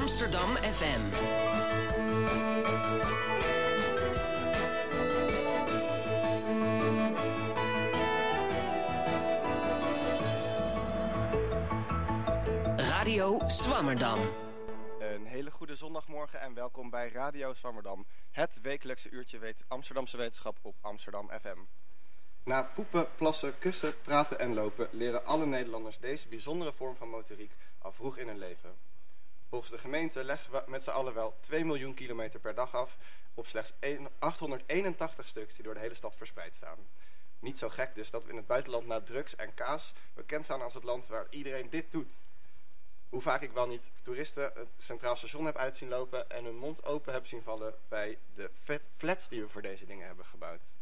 Amsterdam FM. Radio Swammerdam. Een hele goede zondagmorgen en welkom bij Radio Swammerdam. Het wekelijkse uurtje weet Amsterdamse wetenschap op Amsterdam FM. Na poepen, plassen, kussen, praten en lopen leren alle Nederlanders deze bijzondere vorm van motoriek al vroeg in hun leven. Volgens de gemeente leggen we met z'n allen wel 2 miljoen kilometer per dag af op slechts 881 stuks die door de hele stad verspreid staan. Niet zo gek dus dat we in het buitenland na drugs en kaas bekend staan als het land waar iedereen dit doet. Hoe vaak ik wel niet toeristen het Centraal Station heb uitzien lopen en hun mond open heb zien vallen bij de flats die we voor deze dingen hebben gebouwd.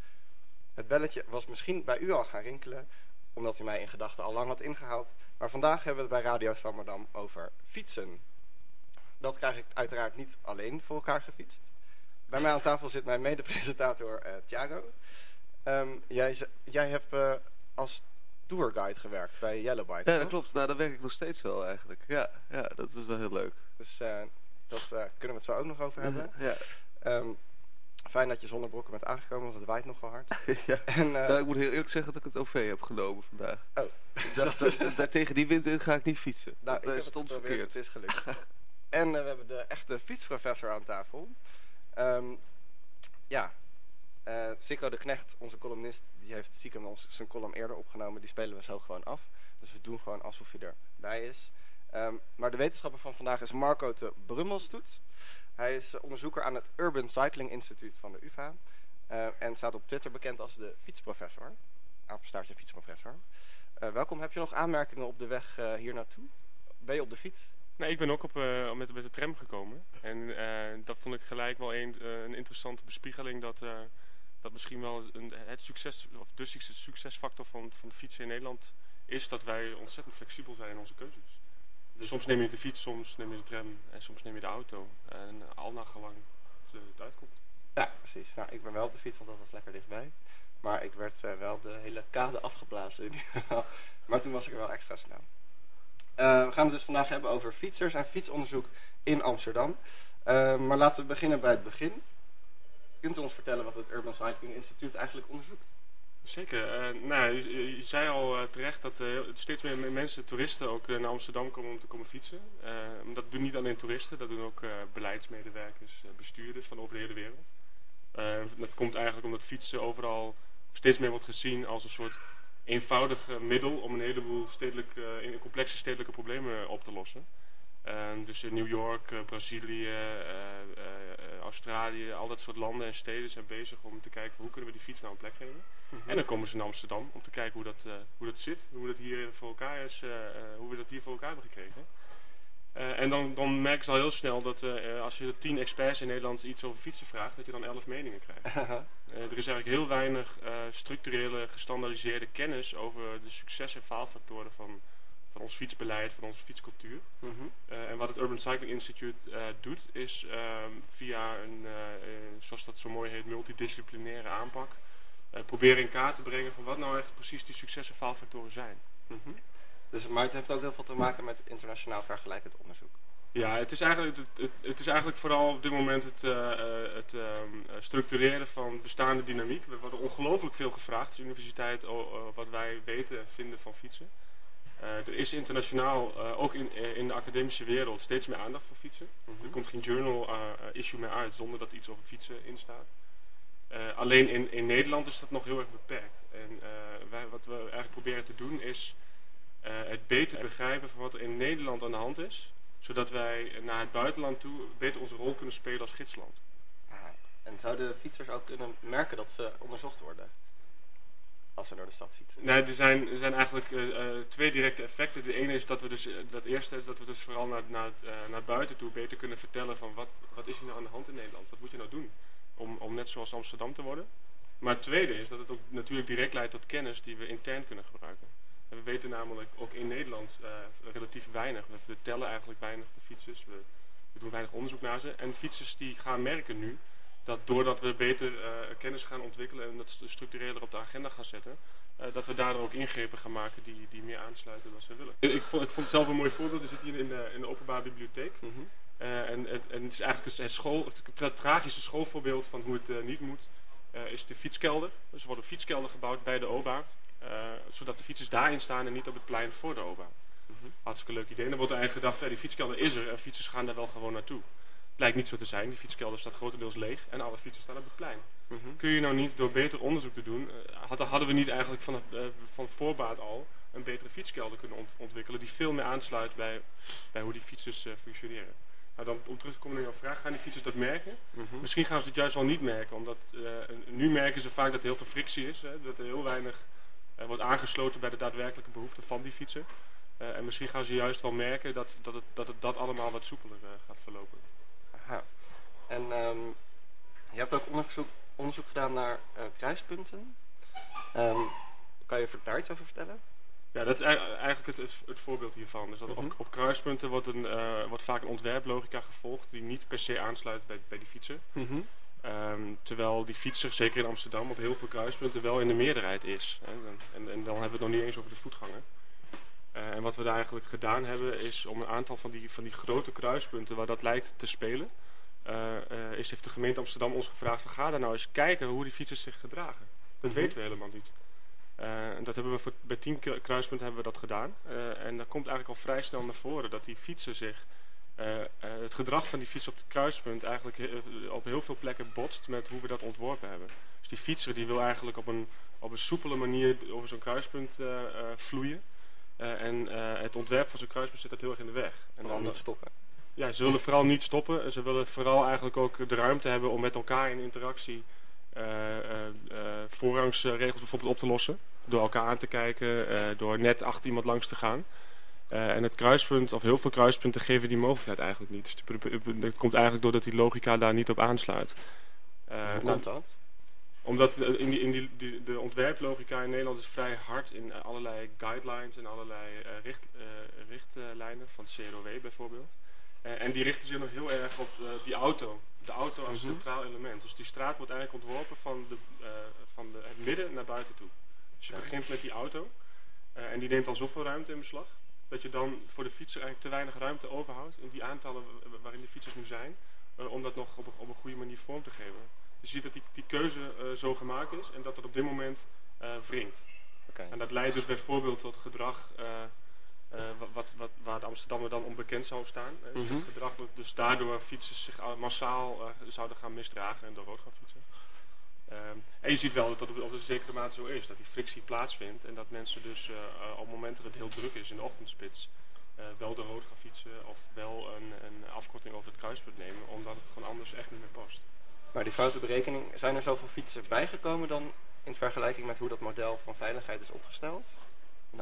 Het belletje was misschien bij u al gaan rinkelen, omdat u mij in gedachten al lang had ingehaald, maar vandaag hebben we het bij Radio Swammerdam over fietsen. Dat krijg ik uiteraard niet alleen voor elkaar gefietst. Bij mij aan tafel zit mijn mede-presentator uh, Thiago. Um, jij, jij hebt uh, als tourguide gewerkt bij Yellowbike. Ja, dat klopt. Nou, daar werk ik nog steeds wel eigenlijk. Ja, ja dat is wel heel leuk. Dus uh, dat kunnen we het zo ook nog over hebben. ja. Um, fijn dat je zonder broeken bent aangekomen, want het waait nogal hard. ja. En, nou, ik moet heel eerlijk zeggen dat ik het OV heb genomen vandaag. Oh. dat, daar tegen die wind in ga ik niet fietsen. Nou, dat ik stond het verkeerd. Het is gelukt. En uh, we hebben de echte fietsprofessor aan tafel. Um, ja, uh, Sikko de Knecht, onze columnist, die heeft stiekem ons zijn column eerder opgenomen. Die spelen we zo gewoon af. Dus we doen gewoon alsof hij erbij is. Um, maar de wetenschapper van vandaag is Marco de Brummelstoet. Hij is onderzoeker aan het Urban Cycling Instituut van de UvA. Uh, en staat op Twitter bekend als de fietsprofessor. Apenstaartje fietsprofessor. Welkom, heb je nog aanmerkingen op de weg hier naartoe? Ben je op de fiets? Nee, ik ben ook op, uh, met, met de tram gekomen. En uh, dat vond ik gelijk wel een, uh, een interessante bespiegeling. Dat, dat misschien wel een, het succes, of de succesfactor van, van de fietsen in Nederland is dat wij ontzettend flexibel zijn in onze keuzes. Dus soms neem je de fiets, soms neem je de tram en soms neem je de auto. En al naar gelang het uitkomt. Ja, precies. Nou, ik ben wel op de fiets, want dat was lekker dichtbij. Maar ik werd wel de hele kade afgeblazen. maar toen was ik wel extra snel. Uh, we gaan het dus vandaag hebben over fietsers en fietsonderzoek in Amsterdam. Uh, maar laten we beginnen bij het begin. Kunt u ons vertellen wat het Urban Cycling Instituut eigenlijk onderzoekt? Zeker. Uh, nou, je, je, zei al terecht dat steeds meer mensen, toeristen, ook naar Amsterdam komen om te komen fietsen. dat doen niet alleen toeristen, dat doen ook beleidsmedewerkers, bestuurders van over de hele wereld. dat komt eigenlijk omdat fietsen overal steeds meer wordt gezien als een soort eenvoudig middel om een heleboel stedelijk, uh, complexe stedelijke problemen op te lossen. Uh, dus in New York, uh, Brazilië, Australië, al dat soort landen en steden zijn bezig om te kijken hoe kunnen we die fiets nou een plek geven. Mm -hmm. En dan komen ze naar Amsterdam om te kijken hoe dat, hoe dat zit, hoe dat hier voor elkaar is, hoe we dat hier voor elkaar hebben gekregen. Uh, en dan, dan merken ze al heel snel dat uh, als je tien experts in Nederland iets over fietsen vraagt, dat je dan elf meningen krijgt. uh, er is eigenlijk heel weinig structurele, gestandaardiseerde kennis over de succes- en faalfactoren van, van ons fietsbeleid, van onze fietscultuur. Mm -hmm. en wat het Urban Cycling Institute doet, is ehm, via een, zoals dat zo mooi heet, multidisciplinaire aanpak, proberen in kaart te brengen van wat nou echt precies die succes- en faalfactoren zijn. Mm -hmm. Dus, maar het heeft ook heel veel te maken met internationaal vergelijkend onderzoek. Ja, het is eigenlijk, het, het, het is eigenlijk vooral op dit moment het, uh, het uh, structureren van bestaande dynamiek. We worden ongelooflijk veel gevraagd als universiteit uh, wat wij weten vinden van fietsen. er is internationaal, ook in, in de academische wereld, steeds meer aandacht voor fietsen. Mm -hmm. Er komt geen journal issue meer uit zonder dat iets over fietsen in staat. alleen in, in Nederland is dat nog heel erg beperkt. En wij, wat we eigenlijk proberen te doen is... Het beter begrijpen van wat er in Nederland aan de hand is. Zodat wij naar het buitenland toe beter onze rol kunnen spelen als gidsland. Ah, en zouden fietsers ook kunnen merken dat ze onderzocht worden? Als ze door de stad fietsen? Nee, er zijn, er zijn eigenlijk uh, uh, twee directe effecten. De ene is dat we dus, dat eerste is dat we dus vooral naar, naar, naar buiten toe beter kunnen vertellen van wat, wat is er nou aan de hand in Nederland? Wat moet je nou doen om, om net zoals Amsterdam te worden? Maar het tweede is dat het ook natuurlijk direct leidt tot kennis die we intern kunnen gebruiken. En we weten namelijk ook in Nederland uh, relatief weinig. We, we, tellen eigenlijk weinig de fietsers. We, we, doen weinig onderzoek naar ze. En fietsers die gaan merken nu dat doordat we beter uh, kennis gaan ontwikkelen en dat structureler op de agenda gaan zetten, uh, dat we daardoor ook ingrepen gaan maken die, die meer aansluiten dan ze willen. Ik, ik, vond, ik vond het zelf een mooi voorbeeld. We zitten hier in de, in de openbare bibliotheek. Mm -hmm. Eh, en, en, en het is eigenlijk het, school, het tra- tragische schoolvoorbeeld van hoe het eh, niet moet, eh, is de fietskelder. Dus er wordt een fietskelder gebouwd bij de OBA, eh, zodat de fietsers daarin staan en niet op het plein voor de OBA. Hartstikke leuk idee. En dan wordt er eigenlijk gedacht, eh, die fietskelder is er en fietsers gaan daar wel gewoon naartoe. Blijkt niet zo te zijn. Die fietskelder staat grotendeels leeg en alle fietsers staan op het plein. Mhm. Kun je nou niet door beter onderzoek te doen, eh, hadden, we niet eigenlijk van, eh, van voorbaat al een betere fietskelder kunnen ont- ontwikkelen die veel meer aansluit bij, bij hoe die fietsers eh, functioneren. Nou, dan om terug te komen naar jouw vraag, gaan die fietsers dat merken? Mhm. Misschien gaan ze het juist wel niet merken, omdat eh, nu merken ze vaak dat er heel veel frictie is, hè, dat er heel weinig eh, wordt aangesloten bij de daadwerkelijke behoeften van die fietser. Eh, en misschien gaan ze juist wel merken dat, dat, het, dat het dat allemaal wat soepeler gaat verlopen. Aha. En ehm, je hebt ook onderzoek, onderzoek gedaan naar kruispunten. Ehm, kan je daar iets over vertellen? Ja, dat is ei- eigenlijk het, het, het voorbeeld hiervan. Dus dat Mhm. op, op kruispunten wordt, een, eh, wordt vaak een ontwerplogica gevolgd die niet per se aansluit bij, bij die fietser. Ehm, terwijl die fietser, zeker in Amsterdam, op heel veel kruispunten wel in de meerderheid is. Hè. En, en, dan hebben we het nog niet eens over de voetganger. Eh, en wat we daar eigenlijk gedaan hebben, is om een aantal van die, van die grote kruispunten waar dat lijkt te spelen, eh, is, heeft de gemeente Amsterdam ons gevraagd van ga daar nou eens kijken hoe die fietsers zich gedragen. Dat Mhm. weten we helemaal niet. En dat hebben we voor, bij tien kru- kruispunten hebben we dat gedaan. Eh, en daar komt eigenlijk al vrij snel naar voren dat die fietsen zich eh, het gedrag van die fiets op het kruispunt eigenlijk he- op heel veel plekken botst met hoe we dat ontworpen hebben. Dus die fietser die wil eigenlijk op een, op een soepele manier over zo'n kruispunt vloeien. En het ontwerp van zo'n kruispunt zit dat heel erg in de weg. En dan niet stoppen. ja, ze willen vooral niet stoppen. En Ze willen vooral eigenlijk ook de ruimte hebben om met elkaar in interactie voorrangsregels bijvoorbeeld op te lossen. Door elkaar aan te kijken, eh, door net achter iemand langs te gaan. Eh, en het kruispunt, of heel veel kruispunten, geven die mogelijkheid eigenlijk niet. Dus dat komt eigenlijk doordat die logica daar niet op aansluit. Eh, Hoe nou, komt dat? omdat in die, in die, die- de ontwerplogica in Nederland is vrij hard in allerlei guidelines en allerlei eh, richt, richtlijnen van CROW bijvoorbeeld. En die richten zich nog heel erg op die auto. De auto als Mhm. centraal element. Dus die straat wordt eigenlijk ontworpen van, de, eh, van de, het midden naar buiten toe. Dus je Ja. begint met die auto eh, en die neemt al zoveel ruimte in beslag. Dat je dan voor de fietser eigenlijk te weinig ruimte overhoudt in die aantallen wa- wa- waarin de fietsers nu zijn. eh, om dat nog op een, op een goede manier vorm te geven. Dus je ziet dat die, die keuze zo gemaakt is en dat het op dit moment wringt. En dat leidt dus bijvoorbeeld tot gedrag eh, wat, wat, waar de Amsterdammer dan onbekend zou staan. Het gedrag dat dus daardoor fietsers zich al- massaal eh, zouden gaan misdragen en door rood gaan fietsen. Ehm, en je ziet wel dat dat op, op een zekere mate zo is, dat die frictie plaatsvindt en dat mensen dus eh, op momenten dat het heel druk is in de ochtendspits wel door rood gaan fietsen of wel een, een afkorting over het kruispunt nemen, omdat het gewoon anders echt niet meer past. Maar die foute berekening, zijn er zoveel fietsen bijgekomen dan in vergelijking met hoe dat model van veiligheid is opgesteld?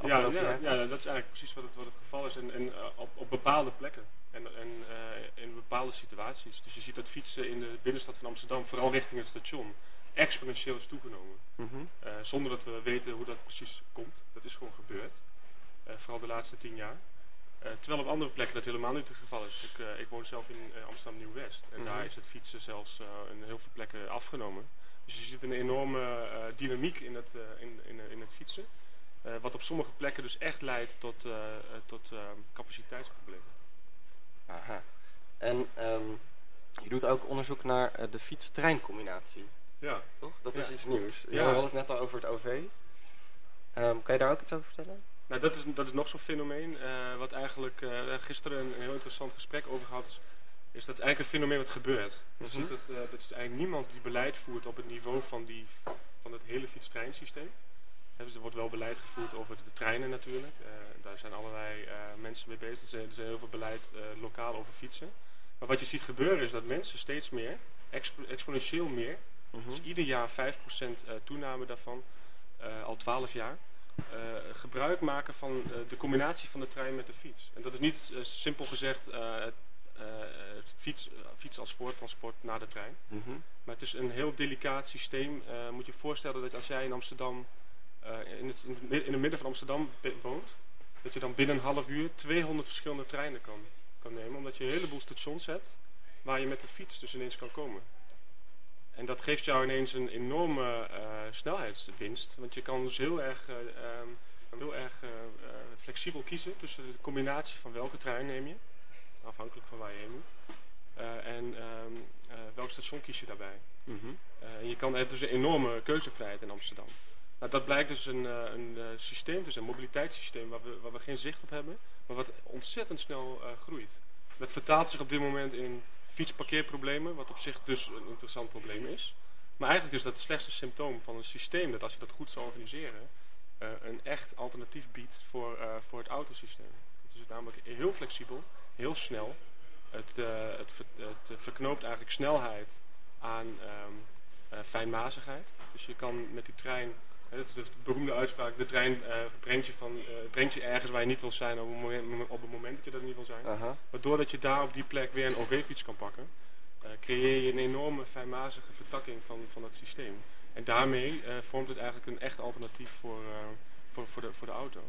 Ja, ja, ja, dat is eigenlijk precies wat het, wat het geval is. En, en eh, op, op bepaalde plekken. En, en eh, in bepaalde situaties. Dus je ziet dat fietsen in de binnenstad van Amsterdam, vooral richting het station, exponentieel is toegenomen. Mhm. Eh, zonder dat we weten hoe dat precies komt. Dat is gewoon gebeurd. Vooral de laatste tien jaar. Terwijl op andere plekken dat helemaal niet het geval is. Ik, ik woon zelf in Amsterdam Nieuw-West. En Mhm. daar is het fietsen zelfs in heel veel plekken afgenomen. Dus je ziet een enorme dynamiek in het, in, in, in het fietsen. Eh, wat op sommige plekken dus echt leidt tot, eh, eh, tot capaciteitsproblemen. Aha. En ehm, je doet ook onderzoek naar de fiets-treincombinatie, Ja. toch? Dat is Ja. iets nieuws. Ja. We hadden het net al over het OV. Ehm, kan je daar ook iets over vertellen? Nou, dat is, dat is nog zo'n fenomeen. wat eigenlijk gisteren een, een heel interessant gesprek over gehad. Is, is dat is eigenlijk een fenomeen wat gebeurt. Je Mhm. ziet dat, dat is eigenlijk niemand die beleid voert op het niveau van, die, van het hele fietstreinsysteem. Dus er wordt wel beleid gevoerd over de treinen natuurlijk. Eh, daar zijn allerlei eh, mensen mee bezig. Er zijn, zijn heel veel beleid eh, lokaal over fietsen. Maar wat je ziet gebeuren is dat mensen steeds meer, expo- exponentieel meer, Mhm. dus ieder jaar 5% eh, toename daarvan, al 12 jaar. gebruik maken van de combinatie van de trein met de fiets. En dat is niet simpel gezegd het, het fiets, fiets als voortransport naar de trein. Mhm. Maar het is een heel delicaat systeem. Moet je je voorstellen dat als jij in Amsterdam, eh, in, het, in, het, in het midden van Amsterdam woont, dat je dan binnen een half uur 200 verschillende treinen kan, kan nemen. Omdat je een heleboel stations hebt waar je met de fiets dus ineens kan komen. En dat geeft jou ineens een enorme eh, snelheidswinst. Want je kan dus heel erg, eh, ehm, heel erg flexibel kiezen tussen de combinatie van welke trein neem je. afhankelijk van waar je heen moet. en ehm, welk station kies je daarbij? Mhm. en je kan, hebt dus een enorme keuzevrijheid in Amsterdam. Nou, dat blijkt dus een, een systeem, dus een mobiliteitssysteem waar we, waar we geen zicht op hebben, maar wat ontzettend snel groeit. Dat vertaalt zich op dit moment in fietsparkeerproblemen, wat op zich dus een interessant probleem is. Maar eigenlijk is dat slechts een symptoom van een systeem dat als je dat goed zou organiseren, een echt alternatief biedt voor, voor het autosysteem. Het is namelijk heel flexibel, heel snel. Het, het, het verknoopt eigenlijk snelheid aan um, fijnmazigheid. Dus je kan met die trein dat is de beroemde uitspraak. De trein uh, brengt, je van, uh, brengt je ergens waar je niet wil zijn op het moment, op het moment dat je dat niet wil zijn. Uh -huh. Maar doordat je daar op die plek weer een OV-fiets kan pakken, uh, creëer je een enorme fijnmazige vertakking van, van het systeem. En daarmee vormt het eigenlijk een echt alternatief voor, voor, voor, de, voor de auto.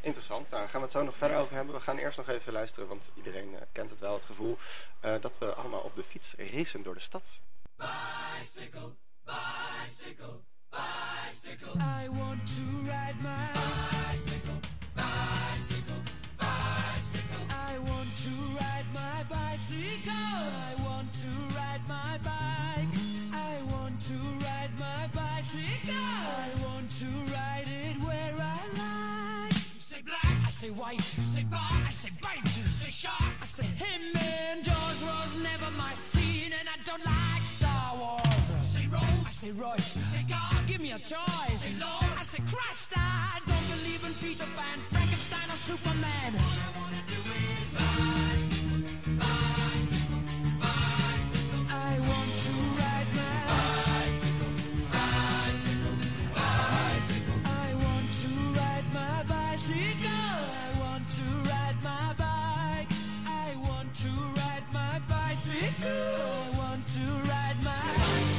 Interessant, nou, daar gaan we het zo nog verder over hebben. We gaan eerst nog even luisteren, want iedereen kent het wel, het gevoel dat we allemaal op de fiets racen door de stad. Bicycle, bicycle. Bicycle. I want to ride my bicycle. Bicycle. Bicycle. I want to ride my bicycle. I want to ride my bike. I want to ride my bicycle. I want to ride it where I like. You say black, I say white. You say bar, I say bite. You say shark, I say him. And Jaws was never my scene, and I don't like Star Wars. You say I say Royce. Say God give me a choice. Say Lord. I say Christ, I don't believe in Peter Pan, Frankenstein, or Superman. All I wanna do is bicycle, bicycle, bicycle. I want to ride my bicycle, bicycle, bicycle. I want to ride my bicycle. I want to ride my bike. I want to ride my bicycle. I want to ride my bicycle.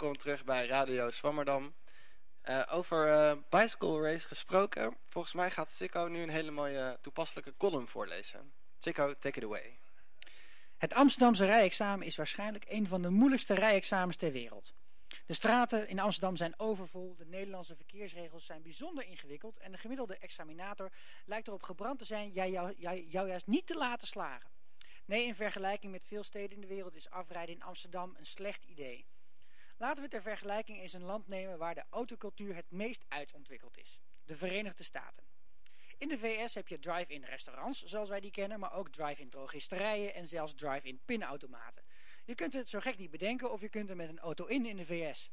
Welkom terug bij Radio Swammerdam. Uh, over uh, Bicycle Race gesproken. Volgens mij gaat Sikko nu een hele mooie toepasselijke column voorlezen. Sikko, take it away. Het Amsterdamse rijexamen is waarschijnlijk een van de moeilijkste rijexamens ter wereld. De straten in Amsterdam zijn overvol, de Nederlandse verkeersregels zijn bijzonder ingewikkeld en de gemiddelde examinator lijkt erop gebrand te zijn jou, jou, jou juist niet te laten slagen. Nee, in vergelijking met veel steden in de wereld is afrijden in Amsterdam een slecht idee. Laten we ter vergelijking eens een land nemen waar de autocultuur het meest uitontwikkeld is. De Verenigde Staten. In de VS heb je drive-in restaurants, zoals wij die kennen, maar ook drive-in drogisterijen en zelfs drive-in pinautomaten. Je kunt het zo gek niet bedenken of je kunt er met een auto in in de VS.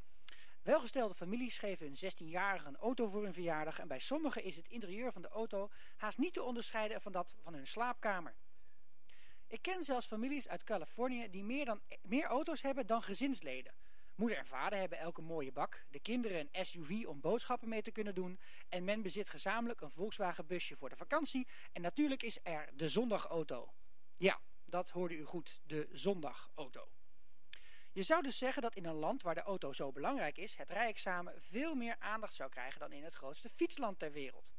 Welgestelde families geven hun 16-jarige een auto voor hun verjaardag en bij sommigen is het interieur van de auto haast niet te onderscheiden van dat van hun slaapkamer. Ik ken zelfs families uit Californië die meer, dan, meer auto's hebben dan gezinsleden. Moeder en vader hebben elke mooie bak, de kinderen een SUV om boodschappen mee te kunnen doen en men bezit gezamenlijk een Volkswagen busje voor de vakantie en natuurlijk is er de zondagauto. Ja, dat hoorde u goed, de zondagauto. Je zou dus zeggen dat in een land waar de auto zo belangrijk is, het rijexamen veel meer aandacht zou krijgen dan in het grootste fietsland ter wereld.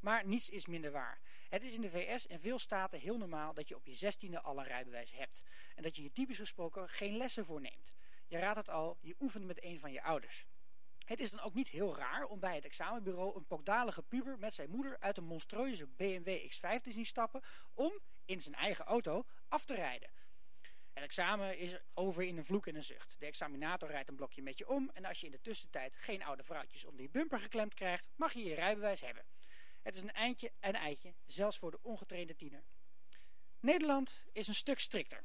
Maar niets is minder waar. Het is in de VS en veel staten heel normaal dat je op je zestiende al een rijbewijs hebt en dat je je typisch gesproken geen lessen voorneemt. Je raadt het al, je oefent met een van je ouders. Het is dan ook niet heel raar om bij het examenbureau een pokdalige puber met zijn moeder uit een monstrueuze BMW X5 te zien stappen om, in zijn eigen auto, af te rijden. Het examen is over in een vloek en een zucht. De examinator rijdt een blokje met je om en als je in de tussentijd geen oude vrouwtjes onder je bumper geklemd krijgt, mag je je rijbewijs hebben. Het is een eindje en eitje, zelfs voor de ongetrainde tiener. Nederland is een stuk strikter.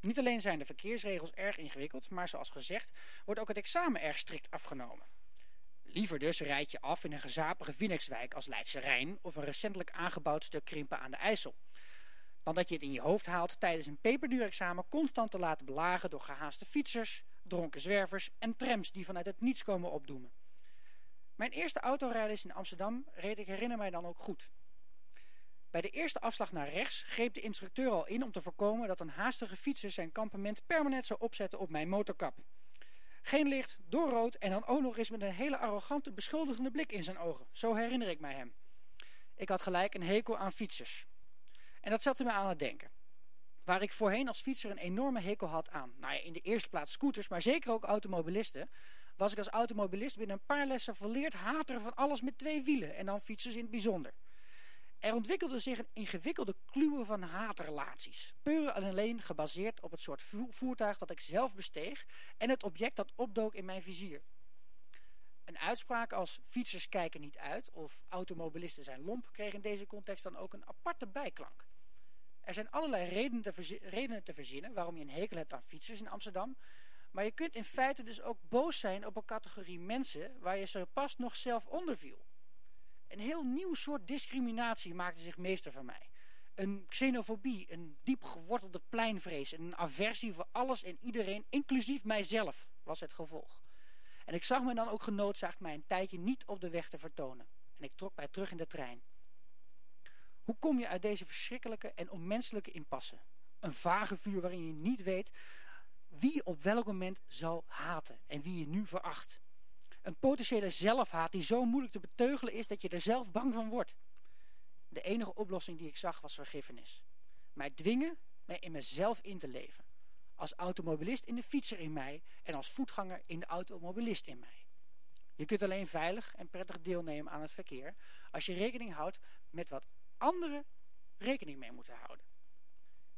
Niet alleen zijn de verkeersregels erg ingewikkeld, maar zoals gezegd wordt ook het examen erg strikt afgenomen. Liever dus rijd je af in een gezapige Vinex-wijk als Leidse Rijn of een recentelijk aangebouwd stuk Krimpen aan de IJssel. Dan dat je het in je hoofd haalt tijdens een peperduurexamen constant te laten belagen door gehaaste fietsers, dronken zwervers en trams die vanuit het niets komen opdoemen. Mijn eerste autorijles in Amsterdam reed ik herinner mij dan ook goed. Bij de eerste afslag naar rechts greep de instructeur al in om te voorkomen dat een haastige fietser zijn kampement permanent zou opzetten op mijn motorkap. Geen licht, door rood en dan ook nog eens met een hele arrogante, beschuldigende blik in zijn ogen. Zo herinner ik mij hem. Ik had gelijk een hekel aan fietsers. En dat zette me aan het denken. Waar ik voorheen als fietser een enorme hekel had aan, nou ja, in de eerste plaats scooters, maar zeker ook automobilisten, was ik als automobilist binnen een paar lessen verleerd hater van alles met twee wielen en dan fietsers in het bijzonder. Er ontwikkelde zich een ingewikkelde kluwe van haatrelaties. Puur en alleen gebaseerd op het soort voertuig dat ik zelf besteeg en het object dat opdook in mijn vizier. Een uitspraak als fietsers kijken niet uit of automobilisten zijn lomp kreeg in deze context dan ook een aparte bijklank. Er zijn allerlei redenen te, verzinnen waarom je een hekel hebt aan fietsers in Amsterdam, maar je kunt in feite dus ook boos zijn op een categorie mensen waar je zo pas nog zelf onder viel. Een heel nieuw soort discriminatie maakte zich meester van mij. Een xenofobie, een diep gewortelde pleinvrees en een aversie voor alles en iedereen, inclusief mijzelf, was het gevolg. En ik zag me dan ook genoodzaakt mij een tijdje niet op de weg te vertonen. En ik trok mij terug in de trein. Hoe kom je uit deze verschrikkelijke en onmenselijke impasse? Een vage vuur waarin je niet weet wie op welk moment zal haten en wie je nu veracht. Een potentiële zelfhaat die zo moeilijk te beteugelen is dat je er zelf bang van wordt. De enige oplossing die ik zag was vergiffenis. Mij dwingen mij in mezelf in te leven. Als automobilist in de fietser in mij en als voetganger in de automobilist in mij. Je kunt alleen veilig en prettig deelnemen aan het verkeer als je rekening houdt met wat anderen rekening mee moeten houden.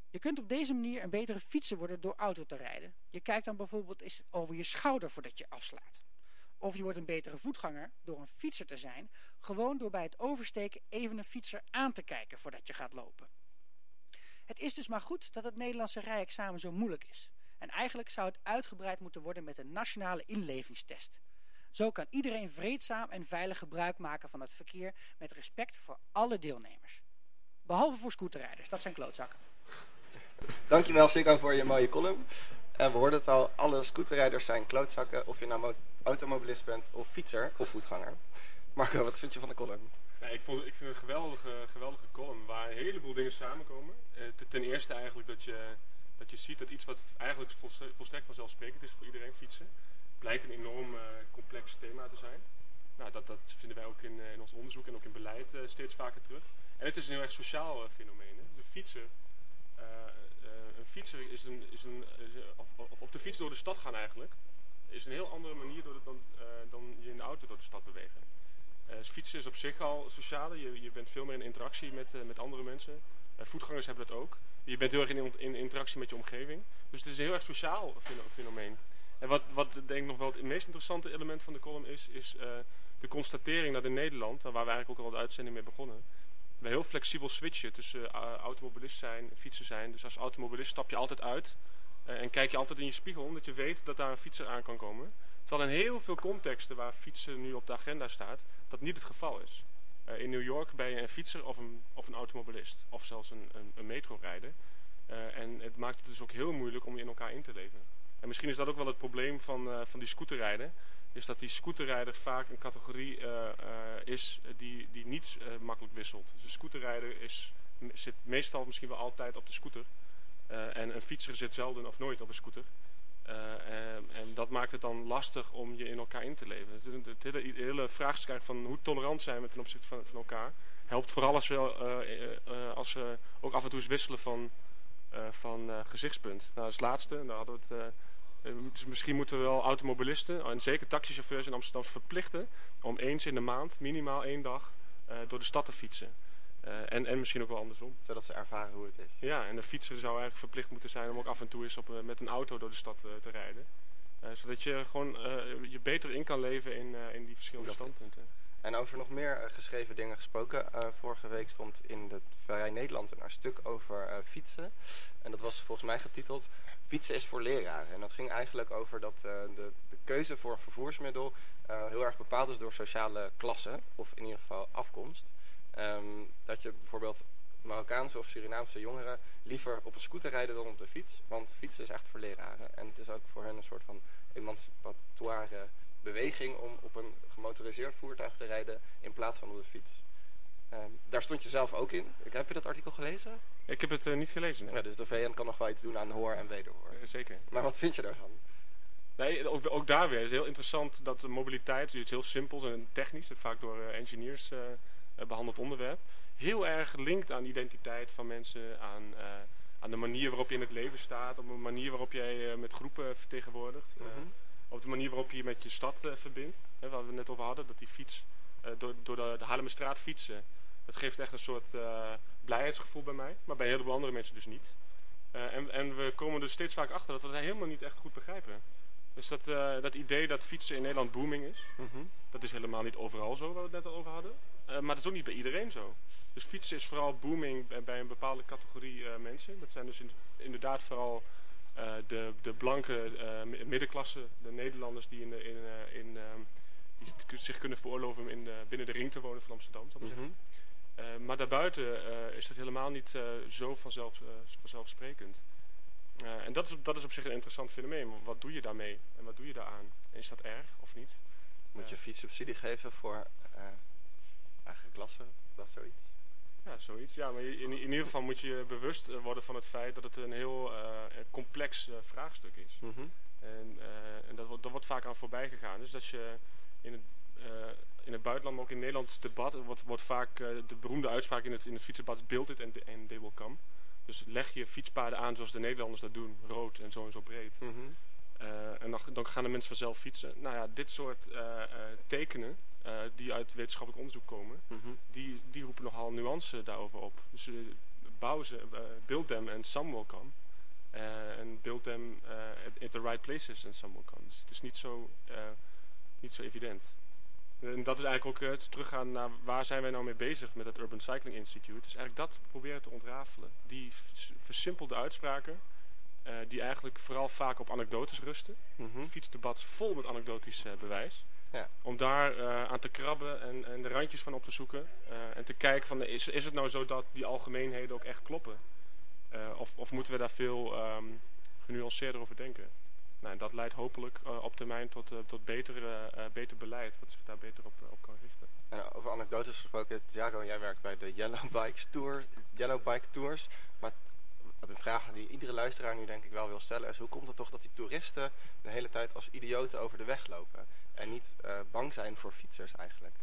Je kunt op deze manier een betere fietser worden door auto te rijden. Je kijkt dan bijvoorbeeld eens over je schouder voordat je afslaat. Of je wordt een betere voetganger door een fietser te zijn, gewoon door bij het oversteken even een fietser aan te kijken voordat je gaat lopen. Het is dus maar goed dat het Nederlandse rijexamen zo moeilijk is. En eigenlijk zou het uitgebreid moeten worden met een nationale inlevingstest. Zo kan iedereen vreedzaam en veilig gebruik maken van het verkeer met respect voor alle deelnemers. Behalve voor scooterrijders, dat zijn klootzakken. Dankjewel Siggo voor je mooie column. We hoorden het al, alle scooterrijders zijn klootzakken, of je nou automobilist bent of fietser of voetganger. Marco, wat vind je van de column? Ik, vond, ik vind het een geweldige, geweldige column waar een heleboel dingen samenkomen. Eh, ten eerste eigenlijk dat je, dat je ziet dat iets wat eigenlijk volstrekt vanzelfsprekend is voor iedereen, fietsen, blijkt een enorm uh, complex thema te zijn. Nou, dat, dat vinden wij ook in, uh, in ons onderzoek en ook in beleid steeds vaker terug. En het is een heel erg sociaal fenomeen. Hè. De fietser, een fietser is een, is een of, of op de fiets door de stad gaan eigenlijk, is een heel andere manier door dan, dan je in de auto door de stad bewegen. fietsen is op zich al sociaal, je, je bent veel meer in interactie met, met andere mensen. voetgangers hebben dat ook. Je bent heel erg in, in interactie met je omgeving. Dus het is een heel erg sociaal fenomeen. En wat, wat denk ik nog wel het meest interessante element van de column is, is de constatering dat in Nederland, waar we eigenlijk ook al de uitzending mee begonnen, we heel flexibel switchen tussen uh, automobilist zijn en fietser zijn. Dus als automobilist stap je altijd uit uh, en kijk je altijd in je spiegel, omdat je weet dat daar een fietser aan kan komen. Terwijl in heel veel contexten waar fietsen nu op de agenda staat, dat niet het geval is. in New York ben je een fietser of een, of een automobilist, of zelfs een, een, een metrorijder. en het maakt het dus ook heel moeilijk om in elkaar in te leven. En misschien is dat ook wel het probleem van, van die scooterrijden. Is dat die scooterrijder vaak een categorie uh, uh, is die, die niet makkelijk wisselt. Dus een scooterrijder is, zit meestal misschien wel altijd op de scooter. en een fietser zit zelden of nooit op een scooter. En, en, dat maakt het dan lastig om je in elkaar in te leven. Het, hele, het hele vraagstuk van hoe tolerant zijn we ten opzichte van, van elkaar... helpt vooral als we, als ook af en toe eens wisselen van, van gezichtspunt. Nou, als laatste, daar hadden we het eh, dus misschien moeten we wel automobilisten en zeker taxichauffeurs in Amsterdam verplichten om eens in de maand, minimaal één dag, uh, door de stad te fietsen. Uh, en, en misschien ook wel andersom. Zodat ze ervaren hoe het is. Ja, en de fietser zou eigenlijk verplicht moeten zijn om ook af en toe eens op, met een auto door de stad te rijden. zodat je gewoon je beter in kan leven in, in die verschillende standpunten. En over nog meer eh, geschreven dingen gesproken. eh, vorige week stond in de Vrij Nederland een stuk over eh, fietsen. En dat was volgens mij getiteld Fietsen is voor leraren. En dat ging eigenlijk over dat eh, de, de keuze voor een vervoersmiddel eh, heel erg bepaald is door sociale klasse. Of in ieder geval afkomst. Ehm, dat je bijvoorbeeld Marokkaanse of Surinaamse jongeren liever op een scooter rijden dan op de fiets. Want fietsen is echt voor leraren. En het is ook voor hen een soort van emancipatoire beweging om op een gemotoriseerd voertuig te rijden in plaats van op de fiets. Ehm, daar stond je zelf ook in. Ik, heb je dat artikel gelezen? Ik heb het eh, niet gelezen. nee. Ja, dus de VN kan nog wel iets doen aan hoor en wederhoor. Eh, zeker. Maar wat vind je daarvan? Nee, ook, ook daar weer is heel interessant dat de mobiliteit, iets heel simpels en technisch, vaak door eh, engineers eh, eh, behandeld onderwerp, heel erg linkt aan de identiteit van mensen, aan, aan de manier waarop je in het leven staat, op een manier waarop jij met groepen vertegenwoordigt, Mhm. op de manier waarop je je met je stad verbindt. Hè, waar we het net over hadden, dat die fiets door, door de, de Haarlemmerstraat fietsen, dat geeft echt een soort eh, blijheidsgevoel bij mij, maar bij een heleboel andere mensen dus niet. Eh, en, en we komen er steeds vaak achter dat we het helemaal niet echt goed begrijpen. Dus dat, eh, dat idee dat fietsen in Nederland booming is, Mhm. dat is helemaal niet overal zo, waar we het net al over hadden. Maar dat is ook niet bij iedereen zo. Dus fietsen is vooral booming bij, een bepaalde categorie mensen. Dat zijn dus in- inderdaad vooral de, de blanke mi- middenklasse, de Nederlanders die, in in, in, ehm, die het zich kunnen veroorloven om in de, binnen de ring te wonen van Amsterdam. zal ik maar zeggen. Eh, maar daarbuiten eh, is dat helemaal niet eh, zo vanzelf, vanzelfsprekend. En dat is, dat is op zich een interessant fenomeen. Wat doe je daarmee en wat doe je daaraan? En is dat erg of niet? Moet je fietssubsidie geven voor eigen klasse? Dat zoiets? Ja, zoiets. Ja, maar in, in ieder geval moet je bewust worden van het feit dat het een heel complex vraagstuk is. Mhm. En, eh, en dat, wordt, dat wordt vaak aan voorbij gegaan. Dus dat je in het, in het buitenland, maar ook in Nederland, het debat wordt, wordt vaak eh, de beroemde uitspraak in het, in het fietsdebat build it and, and they will come. Dus leg je fietspaden aan zoals de Nederlanders dat doen, rood en zo en zo breed. Mhm. Eh, en dan, dan gaan de mensen vanzelf fietsen. Nou ja, dit soort eh, tekenen die uit wetenschappelijk onderzoek komen, Mhm. die, die roepen nogal nuance daarover op. Dus bouw ze, build them and some will come. En build them at, at the right places and some will come. Dus het is niet zo, niet zo evident. En dat is eigenlijk ook eh, het teruggaan naar waar zijn wij nou mee bezig met het Urban Cycling Institute. Dus eigenlijk dat proberen te ontrafelen. Die versimpelde uitspraken, eh, die eigenlijk vooral vaak op anekdotes rusten Mhm. fietsdebat vol met anekdotisch eh, bewijs. Ja. Om daar eh, aan te krabben en, en de randjes van op te zoeken. eh, en te kijken van is, is het nou zo dat die algemeenheden ook echt kloppen? Eh, of, of moeten we daar veel ehm, genuanceerder over denken? Nou, en dat leidt hopelijk eh, op termijn tot, eh, tot beter, eh, beter beleid, wat zich daar beter op, op kan richten. En over anekdotes gesproken, Thiago, jij werkt bij de Yellow Bikes Tour, Yellow Bike Tours. Maar wat een vraag die iedere luisteraar nu denk ik wel wil stellen is, hoe komt het toch dat die toeristen de hele tijd als idioten over de weg lopen? En niet eh, bang zijn voor fietsers eigenlijk?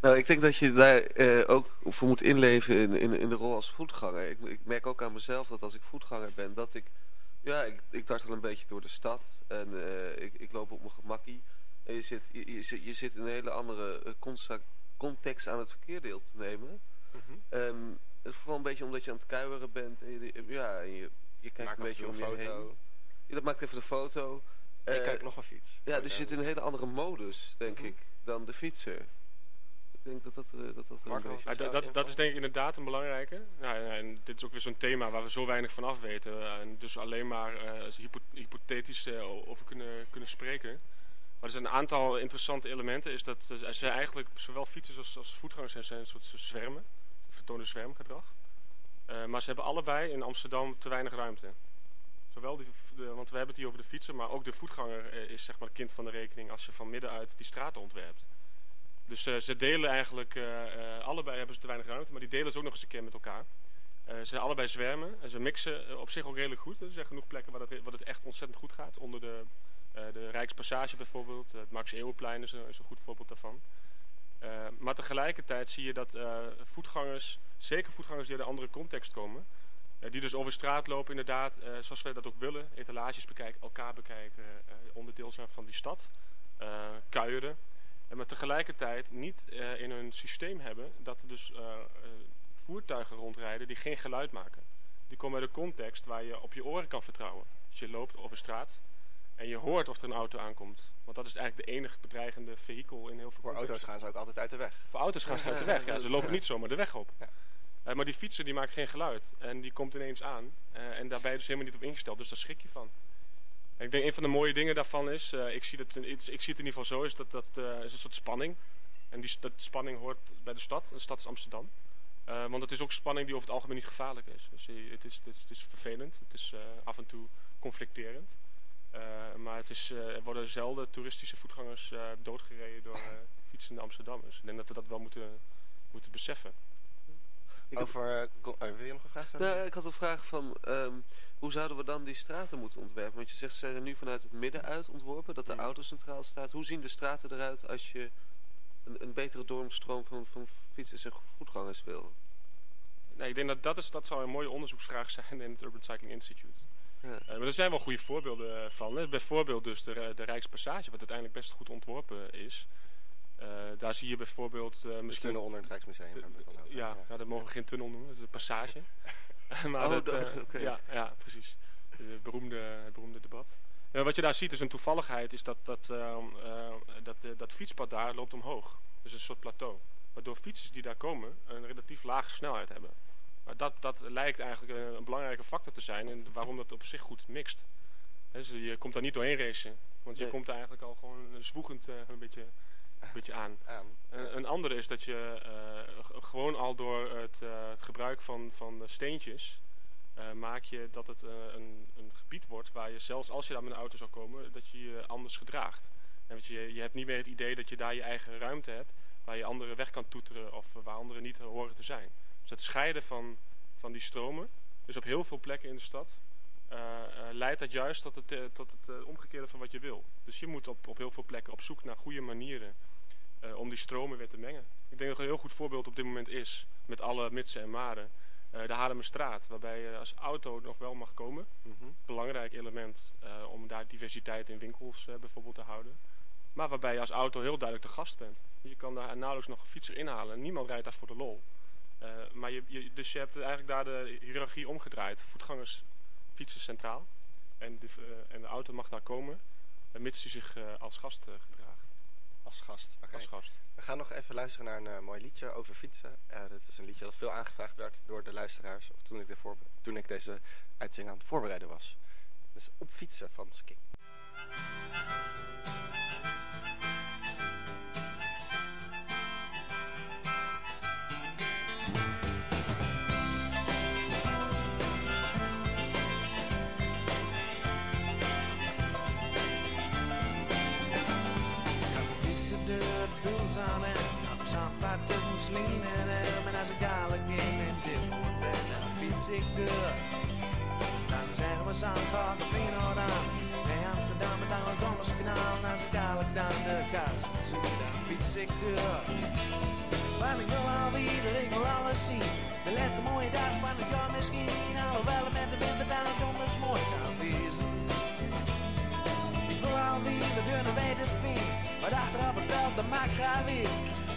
Nou, ik denk dat je daar eh, ook voor moet inleven in, in, in de rol als voetganger. Ik, ik merk ook aan mezelf dat als ik voetganger ben, dat ik... Ja, ik, ik dartel een beetje door de stad en eh, ik, ik loop op mijn gemakkie. En je zit, je, je, zit, je zit in een hele andere eh, context aan het verkeer deel te nemen. En het is vooral een beetje omdat je aan het kuieren bent. En je, ja, en je, je kijkt Maak een en beetje om je foto. heen. Ja, dat maakt even de foto. En je Eh, kijkt nog een fiets. ja, dus je zit in een hele andere modus, denk Mhm. ik, dan de fietser. Ik denk dat dat, eh, dat, dat een Marco, beetje... Ja, Zou dat, is denk ik inderdaad een belangrijke. Nou, en, dit is ook weer zo'n thema waar we zo weinig van af weten. eh, en dus alleen maar eh, hypothetisch eh, over kunnen, kunnen spreken. Maar er zijn een aantal interessante elementen. Is dat eh, ze eigenlijk zowel fietsers als, als voetgangers zijn, zijn een soort zwermen. Vertonen zwermgedrag. Eh, maar ze hebben allebei in Amsterdam te weinig ruimte. Zowel die, de, want we hebben het hier over de fietser, maar ook de voetganger is zeg maar kind van de rekening als je van middenuit die straten ontwerpt. Dus eh, ze delen eigenlijk, eh, eh, allebei hebben ze te weinig ruimte, maar die delen ze ook nog eens een keer met elkaar. Ze zijn allebei zwermen en ze mixen op zich ook redelijk goed. Er zijn genoeg plekken waar het, waar het echt ontzettend goed gaat. Onder de, de Rijkspassage bijvoorbeeld, het Max Eeuwenplein is een, goed voorbeeld daarvan. Maar tegelijkertijd zie je dat voetgangers, zeker voetgangers die uit een andere context komen, die dus over straat lopen inderdaad, zoals wij dat ook willen, etalages bekijken, elkaar bekijken, onderdeel zijn van die stad, kuieren. En maar tegelijkertijd niet eh, in hun systeem hebben dat er dus eh, eh, voertuigen rondrijden die geen geluid maken. Die komen uit een context waar je op je oren kan vertrouwen. Als je loopt over straat En je hoort of er een auto aankomt. Want dat is eigenlijk de enige bedreigende vehikel in heel veel Voor auto's gaan ze ook altijd uit de weg. Voor auto's gaan ze uit de weg. Ja, ze lopen niet zomaar de weg op. Ja. Eh, maar die fietser die maakt geen geluid. En die komt ineens aan. Eh, en daar ben je dus helemaal niet op ingesteld. Dus daar schrik je van. Ik denk een van de mooie dingen daarvan is... eh, ik, zie het, ik zie het in ieder geval zo... is dat dat eh, is een soort spanning. En die dat spanning hoort bij de stad. De stad is Amsterdam. Eh, want het is ook spanning die over het algemeen niet gevaarlijk is. Dus je- het, is, het, is, het is vervelend. Het is eh, af en toe conflicterend. Eh, maar het is, eh, er worden zelden toeristische voetgangers eh, doodgereden door eh, fietsende Amsterdammers. Ik denk dat we dat wel moeten, moeten beseffen. Ik, heb- Over, eh, wil je nog een vraag stellen? nou, ik had een vraag van, ehm, hoe zouden we dan die straten moeten ontwerpen? Want je zegt, ze zijn er nu vanuit het midden uit ontworpen, dat de Mhm. auto centraal staat. Hoe zien de straten eruit als je een, een betere doornstroom van, van fietsers en voetgangers wil? Nee, ik denk dat dat, is, dat zou een mooie onderzoeksvraag zijn in het Urban Cycling Institute. Ja. Eh, maar er zijn wel goede voorbeelden eh, van. Hè. Bijvoorbeeld dus de, de Rijkspassage, wat uiteindelijk best goed ontworpen is. Eh, daar zie je bijvoorbeeld eh, De misschien... tunnel onder het Rijksmuseum. de- hebben we het dan over. ja, ja, dat mogen we geen tunnel noemen, dat is een passage. maar Oh, dat, eh, ja, ja, precies. De beroemde, het beroemde debat. Ja, wat je daar ziet is een toevalligheid, is dat dat, ehm, eh, dat, eh, dat fietspad daar loopt omhoog. Dus een soort plateau. Waardoor fietsers die daar komen een relatief lage snelheid hebben. Maar dat, dat lijkt eigenlijk een, een belangrijke factor te zijn en waarom dat op zich goed mixt. Dus je komt daar niet doorheen racen. Want je Nee. komt daar eigenlijk al gewoon zwoegend eh, een, beetje, beetje aan. Aan. Een, een andere is dat je eh, gewoon al door het, eh, het gebruik van, van steentjes eh, maak je dat het een, een gebied wordt waar je zelfs als je daar met een auto zou komen, dat je je anders gedraagt. En want je, je hebt niet meer het idee dat je daar je eigen ruimte hebt waar je anderen weg kan toeteren of waar anderen niet horen te zijn. Dus het scheiden van, van die stromen, dus op heel veel plekken in de stad, leidt dat juist tot het, tot het omgekeerde van wat je wil. Dus je moet op, op heel veel plekken op zoek naar goede manieren eh, om die stromen weer te mengen. Ik denk dat een heel goed voorbeeld op dit moment is, met alle mitsen en maren, eh, de Haarlemmerstraat, waarbij je als auto nog wel mag komen. Mhm. Belangrijk element eh, om daar diversiteit in winkels bijvoorbeeld te houden. Maar waarbij je als auto heel duidelijk de gast bent. Je kan daar nauwelijks nog een fietser inhalen. Niemand rijdt daar voor de lol. Maar je, je, dus je hebt eigenlijk daar de hiërarchie omgedraaid. Voetgangers, fietsers centraal. En de, en de auto mag daar komen, mits hij zich als gast gedraagt. Als gast. Als gast. We gaan nog even luisteren naar een eh, mooi liedje over fietsen. Dit is een liedje dat veel aangevraagd werd door de luisteraars. Of toen ik, de toen ik deze uitzending aan het voorbereiden was. Dus op fietsen van Skik. Dan. Dan zeggen we Zandvoort of Feyenoord aan. Nee, Amsterdam en dan het Dommerskanaal. En als ik dadelijk dan de kaars zoek, dan fiets ik door. Want ik wil alweer, ik wil alles zien. De laatste mooie dag van het jaar misschien. Alhoewel het met de wind bedankt donders mooi kan wezen. Ik wil alweer de deur naar weten vind. Maar achter op het veld, dat maakt graag weer.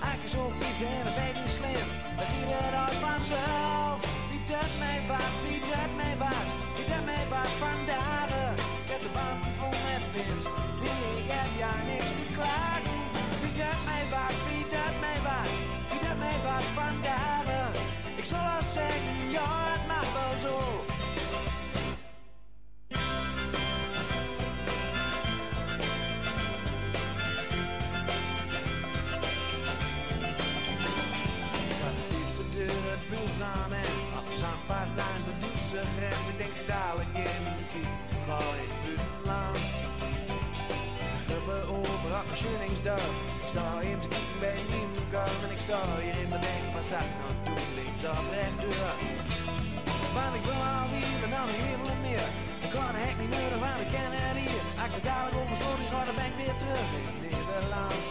Eigenlijk zo vies en een beetje slim. Dan giet het als vanzelf. Dat mij was, wie dat mij was. Wie dat mij was vandaag. Ik heb de band vol met wind. Nee, ik heb ja niks te klagen. Wie dat mij was, wie dat mij was. Wie dat mij was vandaag. Ik zal wel zeggen, ja het mag wel zo. Gaat de fietsen en op de zandpad langs de Duitse grens. Ik denk dadelijk in de kiek, ga ik buitenland. De gruppen over op mijn schunningsdag. Ik sta even te kijken bij kant en ik sta hier in mijn denk, zag ik nou doen? Links of rechtdoor. Want ik wil alweer naar de hemel en meer. Ik kan de hek niet nodig, want ik ken het hier. Ik dadelijk over sloot, ga dan ben ik weer terug in Nederland.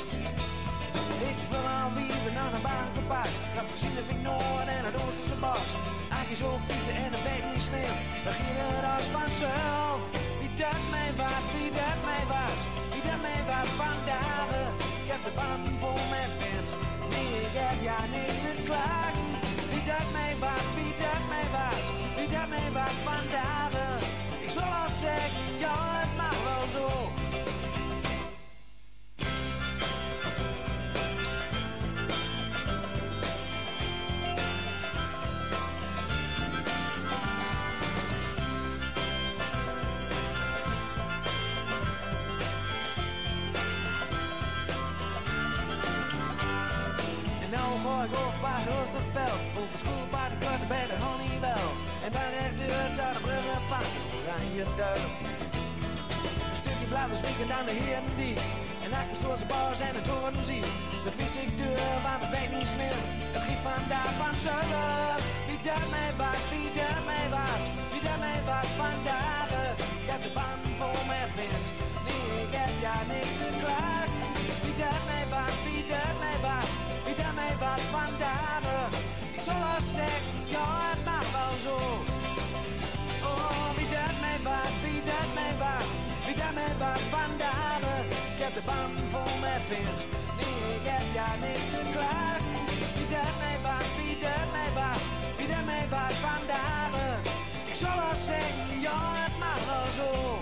Ik wil alweer naar een bagenpas. Ik heb gezien of ik Noord en het Oosterse bos. Eigenlijk zo fietsen en een beetje niet slim. Dan ging het als vanzelf. Wie dat mij was, wie dat mij was. Wie dat mij was vandaag. Ik heb de banden vol met wind. Nee, ik heb ja niks te klagen. Wie dat mij was, wie dat mij was. Wie dat mij was vandaag. Ik zal al zeggen, ja het mag wel zo. Ik over bij Oosterveld. Over school bij de kort bij de Honeywell. En dan recht uit de brugge van Oranje Duil. Een stukje blauwe zwieken aan de heren die. En ik zoals de bars en de toren zie. De vis ik deur van de weet niet sneeuw. Het giet vandaag van zullen. Wie daar mij wat, wie daar mij was. Wie daar mij wat vandaag. Ik heb de band vol met wind. Nee, ik heb ja niks te klagen. Wie daar mij wat, wie daar mij was. Wie daar mij wat vandaag. Ik zal al zeggen, ja het mag wel zo. Oh, wie dat mij wat, wie dat mij wat, wie dat mij wat vandaag. Ik heb de band vol met wind, nee, ik heb ja niks te klagen. Wie dat mij wat, wie dat mij wat, wie dat mij wat vandaag. Ik zal wel zeggen, ja, het mag wel zo.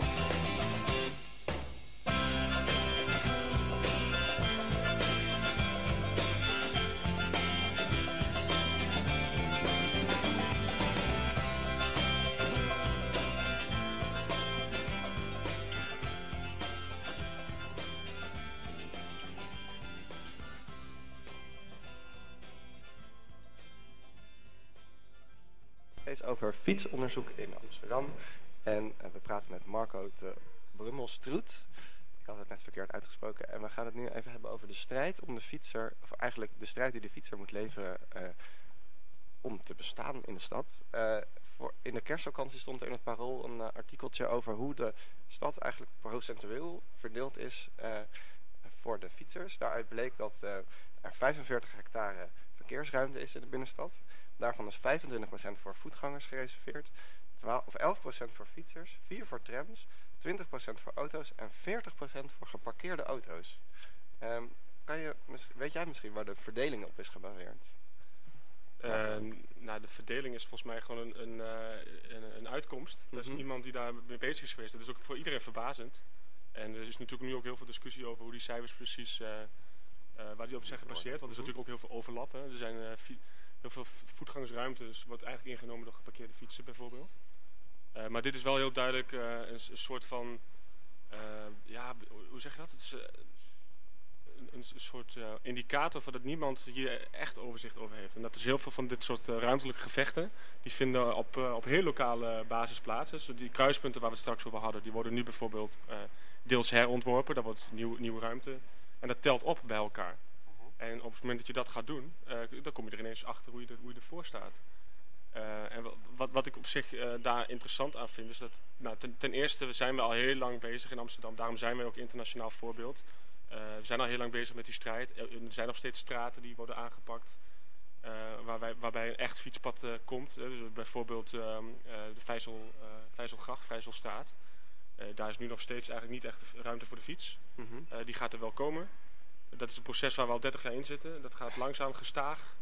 Over fietsonderzoek in Amsterdam. En eh, we praten met Marco de Brummelstroet. Ik had het net verkeerd uitgesproken. En we gaan het nu even hebben over de strijd om de fietser... of eigenlijk de strijd die de fietser moet leveren... eh, om te bestaan in de stad. Eh, voor, in de kerstvakantie stond er in het Parool een artikeltje over hoe de stad eigenlijk procentueel verdeeld is voor de fietsers. Daaruit bleek dat er 45 hectare verkeersruimte is in de binnenstad. Daarvan is 25% voor voetgangers gereserveerd, 12, of 11% voor fietsers, 4% voor trams, 20% voor auto's en 40% voor geparkeerde auto's. Ehm, kan je, weet jij misschien waar de verdeling op is gebaseerd? Eh, nou, de verdeling is volgens mij gewoon een, een, eh, een, een uitkomst. Er is Mhm. iemand die daar mee bezig is geweest. Dat is ook voor iedereen verbazend. En er is natuurlijk nu ook heel veel discussie over hoe die cijfers precies, eh, eh, waar die op zijn gebaseerd. Want er is natuurlijk ook heel veel overlap. Hè. Er zijn heel veel v- voetgangersruimtes, wordt eigenlijk ingenomen door geparkeerde fietsen bijvoorbeeld. Eh, maar dit is wel heel duidelijk eh, een, soort van, eh, ja, hoe zeg je dat? Het is, een, een soort indicator van dat niemand hier echt overzicht over heeft. En dat is heel veel van dit soort ruimtelijke gevechten, die vinden op, op heel lokale basis plaats. Dus die kruispunten waar we straks over hadden, die worden nu bijvoorbeeld deels herontworpen. Daar wordt nieuw, nieuwe ruimte. En dat telt op bij elkaar. En op het moment dat je dat gaat doen, eh, dan kom je er ineens achter hoe je, er, hoe je ervoor staat. Eh, en wa- wat, wat ik op zich eh, daar interessant aan vind, is dat nou, ten, ten eerste zijn we al heel lang bezig in Amsterdam. Daarom zijn we ook internationaal voorbeeld. We zijn al heel lang bezig met die strijd. Er zijn nog steeds straten die worden aangepakt. eh, waarbij, waarbij een echt fietspad komt. Dus bijvoorbeeld ehm, eh, de Vijzel, Vijzelgracht, Vijzelstraat. Daar is nu nog steeds eigenlijk niet echt ruimte voor de fiets. Mhm. Die gaat er wel komen. Dat is een proces waar we al 30 jaar in zitten. Dat gaat langzaam gestaag,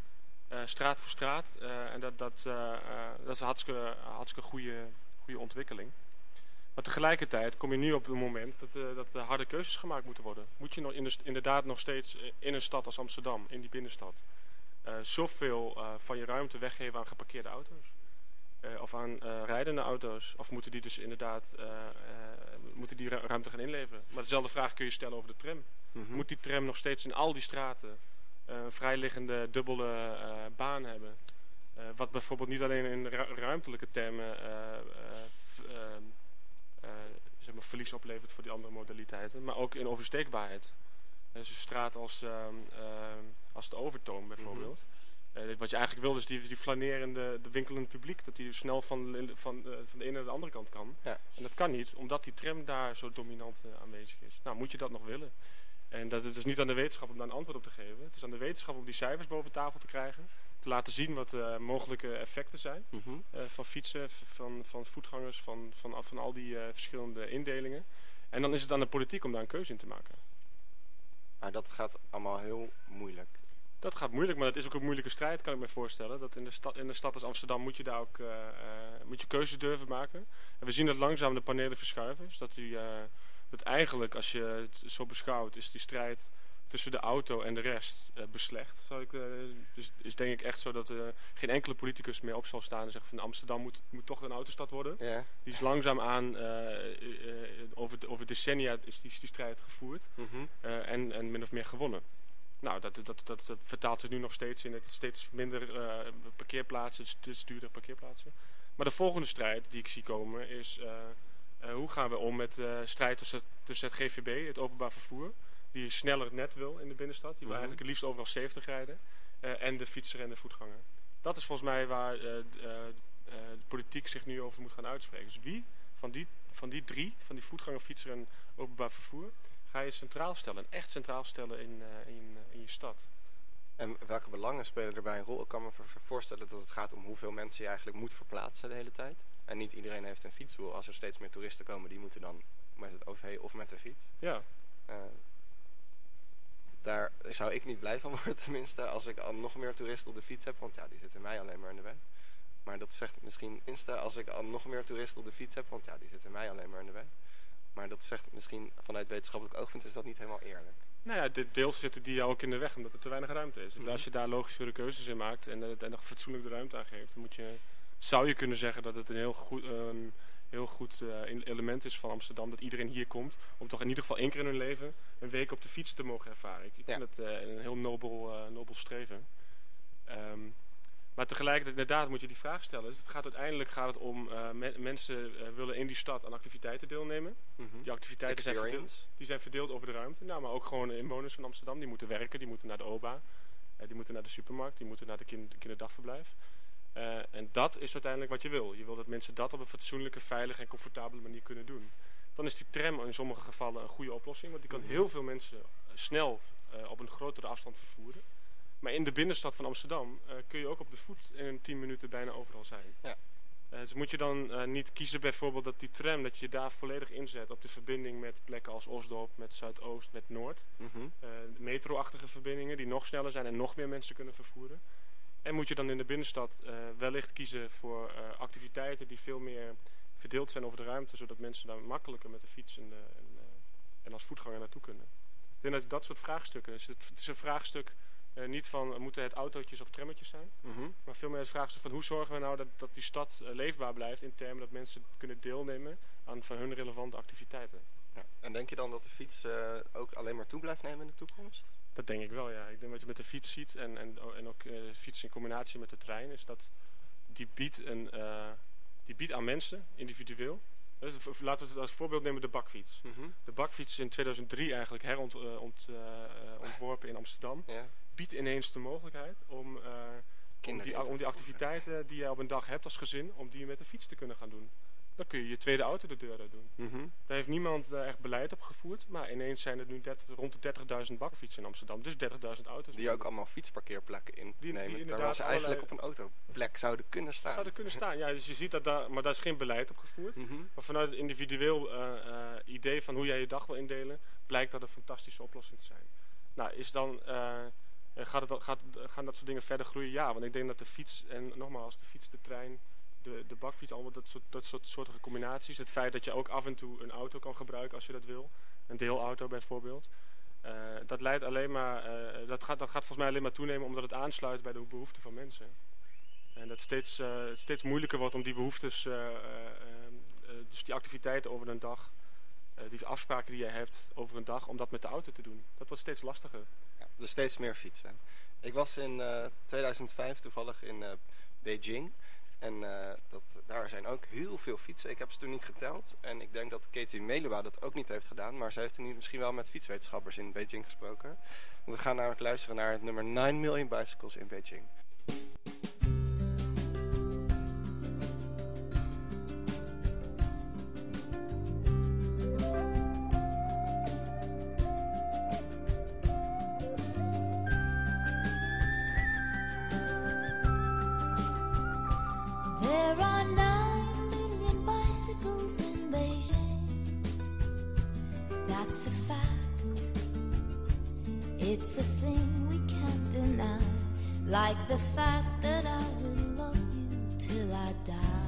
eh, straat voor straat. Eh, en dat, dat, eh, dat is een hartstikke, hartstikke goede, goede ontwikkeling. Maar tegelijkertijd kom je nu op het moment dat, dat er harde keuzes gemaakt moeten worden. Moet je nog inderdaad nog steeds in een stad als Amsterdam, in die binnenstad, zoveel van je ruimte weggeven aan geparkeerde auto's? Of aan rijdende auto's? Of moeten die dus inderdaad moeten die ru- ruimte gaan inleveren? Maar dezelfde vraag kun je stellen over de tram. Mhm. Moet die tram nog steeds in al die straten eh, een vrijliggende dubbele eh, baan hebben? Eh, wat bijvoorbeeld niet alleen in ru- ruimtelijke termen eh, eh, eh, zeg maar verlies oplevert voor die andere modaliteiten, maar ook in oversteekbaarheid. Dus een straat als, ehm, als de Overtoom bijvoorbeeld. Eh, wat je eigenlijk wil is die, die flanerende, de winkelend publiek, dat die snel van, van, eh, van de ene naar de andere kant kan. Ja. En dat kan niet, omdat die tram daar zo dominant eh, aanwezig is. Nou, moet je dat nog willen? En dat het is niet aan de wetenschap om daar een antwoord op te geven. Het is aan de wetenschap om die cijfers boven tafel te krijgen. Te laten zien wat de mogelijke effecten zijn. Mhm. eh, van fietsen, van, van voetgangers, van, van, van al die eh, verschillende indelingen. En dan is het aan de politiek om daar een keuze in te maken. Maar dat gaat allemaal heel moeilijk. Dat gaat moeilijk, maar het is ook een moeilijke strijd, kan ik me voorstellen. Dat in de, stad, in de stad als Amsterdam moet je daar ook eh, eh, moet je keuzes durven maken. En we zien dat langzaam de panelen verschuiven. Dus dat, die, eh, dat eigenlijk, als je het zo beschouwt, is die strijd tussen de auto en de rest eh, beslecht. Zou ik, eh, dus is denk ik echt zo dat er geen enkele politicus meer op zal staan en zeggen van Amsterdam moet, moet toch een autostad worden. Ja. Die is langzaam aan, eh, eh, eh, over, over decennia is die, is die strijd gevoerd Mhm. eh, en, en min of meer gewonnen. nou, dat, dat, dat, dat vertaalt zich nu nog steeds in het steeds minder eh, parkeerplaatsen, steeds duurdere parkeerplaatsen. Maar de volgende strijd die ik zie komen is eh, eh, hoe gaan we om met de strijd tussen het, tussen het GVB, het openbaar vervoer, die sneller net wil in de binnenstad, die wil Mhm. eigenlijk het liefst overal 70 rijden, eh, en de fietser en de voetganger. Dat is volgens mij waar eh, eh, eh, de politiek zich nu over moet gaan uitspreken. Dus wie van die, van die drie, van die voetganger, fietser en openbaar vervoer, ga je centraal stellen, echt centraal stellen in, eh, in, eh, in je stad? En welke belangen spelen erbij een rol? Ik kan me voor- voorstellen dat het gaat om hoeveel mensen je eigenlijk moet verplaatsen de hele tijd. En niet iedereen heeft een fietswiel. Als er steeds meer toeristen komen, die moeten dan met het OV of met de fiets. Ja, Eh, daar zou ik niet blij van worden tenminste als ik al nog meer toeristen op de fiets heb. Want ja, die zitten mij alleen maar in de weg. Maar dat zegt misschien Insta als ik al nog meer toeristen op de fiets heb. Want ja, die zitten mij alleen maar in de weg. Maar dat zegt misschien vanuit wetenschappelijk oogpunt is dat niet helemaal eerlijk. Nou ja, de deels zitten die jou ook in de weg omdat er te weinig ruimte is. Mhm. Als je daar logischere keuzes in maakt en en nog fatsoenlijk de ruimte aan geeft, dan moet je, zou je kunnen zeggen dat het een heel goed, een heel goed eh, element is van Amsterdam. Dat iedereen hier komt om toch in ieder geval één keer in hun leven een week op de fiets te mogen ervaren. Ik, ik Ja. vind het eh, een heel nobel, eh, nobel streven. Ehm, maar tegelijkertijd inderdaad moet je die vraag stellen. Dus het gaat uiteindelijk gaat het om me- mensen willen in die stad aan activiteiten deelnemen. Die activiteiten zijn verdeeld. Die zijn verdeeld over de ruimte. Nou, maar ook gewoon inwoners van Amsterdam. Die moeten werken, die moeten naar de OBA. die moeten naar de supermarkt, die moeten naar de kind- kinderdagverblijf. Eh, en dat is uiteindelijk wat je wil. Je wil dat mensen dat op een fatsoenlijke, veilige en comfortabele manier kunnen doen. Dan is die tram in sommige gevallen een goede oplossing. Want die kan heel veel mensen eh, snel eh, op een grotere afstand vervoeren. Maar in de binnenstad van Amsterdam kun je ook op de voet in 10 minuten bijna overal zijn. Ja. Dus moet je dan niet kiezen bijvoorbeeld dat die tram, dat je daar volledig inzet op de verbinding met plekken als Osdorp, met Zuidoost, met Noord. Mhm. Eh, metro-achtige verbindingen die nog sneller zijn en nog meer mensen kunnen vervoeren. En moet je dan in de binnenstad eh, wellicht kiezen voor eh, activiteiten die veel meer verdeeld zijn over de ruimte, zodat mensen daar makkelijker met de fiets en, de, en, eh, en als voetganger naartoe kunnen. Ik denk dat dat soort vraagstukken, dus het, het is een vraagstuk niet van moeten het autootjes of trammetjes zijn, Mhm. maar veel meer het vraagstuk van hoe zorgen we nou dat, dat die stad leefbaar blijft in termen dat mensen kunnen deelnemen aan van hun relevante activiteiten. Ja. En denk je dan dat de fiets ook alleen maar toe blijft nemen in de toekomst? Dat denk ik wel, ja. Ik denk wat je met de fiets ziet en, en, en ook eh fiets in combinatie met de trein, is dat die biedt, een, eh, die biedt aan mensen, individueel. Dus v- laten we het als voorbeeld nemen de bakfiets. Mhm. De bakfiets is in 2003 eigenlijk herontworpen ont, eh, eh, ontworpen in Amsterdam. Ja. Biedt ineens de mogelijkheid om, eh, om, die, om die activiteiten die je op een dag hebt als gezin, om die met de fiets te kunnen gaan doen. Dan kun je je tweede auto de deur uit doen. Mhm. Daar heeft niemand eh, echt beleid op gevoerd. Maar ineens zijn er nu 30 rond de 30.000 bakfietsen in Amsterdam. Dus 30.000 auto's. Die ook allemaal fietsparkeerplekken innemen. die terwijl ze eigenlijk op een autoplek zouden kunnen staan. zouden kunnen staan. Ja, dus je ziet dat daar, maar daar is geen beleid op gevoerd. Mhm. Maar vanuit het individueel eh, eh, idee van hoe jij je dag wil indelen, blijkt dat een fantastische oplossing te zijn. Nou, is dan, gaat het, gaat, gaan dat soort dingen verder groeien? Ja, want ik denk dat de fiets, en nogmaals, de fiets, de trein, de, de bakfiets, allemaal dat soort, dat soort soortige combinaties. Het feit dat je ook af en toe een auto kan gebruiken als je dat wil. Een deelauto bijvoorbeeld. Eh, dat leidt alleen maar, eh, dat, gaat, dat gaat volgens mij alleen maar toenemen omdat het aansluit bij de behoeften van mensen. En dat steeds, eh, steeds moeilijker wordt om die behoeftes, eh, eh, eh, dus die activiteiten over een dag, die afspraken die je hebt over een dag, om dat met de auto te doen. Dat wordt steeds lastiger. Ja, dus steeds meer fietsen. Ik was in eh, 2005 toevallig in Beijing. En eh, dat, daar zijn ook heel veel fietsen. Ik heb ze toen niet geteld. En ik denk dat Katie Melua dat ook niet heeft gedaan. Maar ze heeft nu misschien wel met fietswetenschappers in Beijing gesproken. We gaan namelijk luisteren naar het nummer 9 Million Bicycles in Beijing. That's a fact. It's a thing we can't deny. Like the fact that I will love you till I die.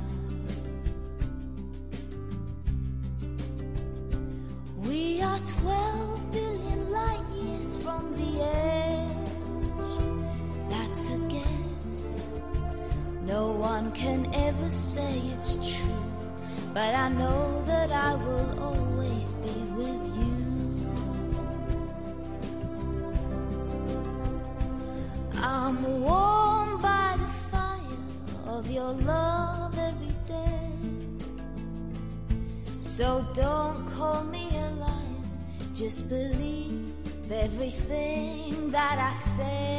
We are 12 billion light years from the edge. That's a guess. No one can ever say it's true, but I know that I will always be with you. I'm warmed by the fire of your love every day. So don't call me a liar, just believe everything that I say.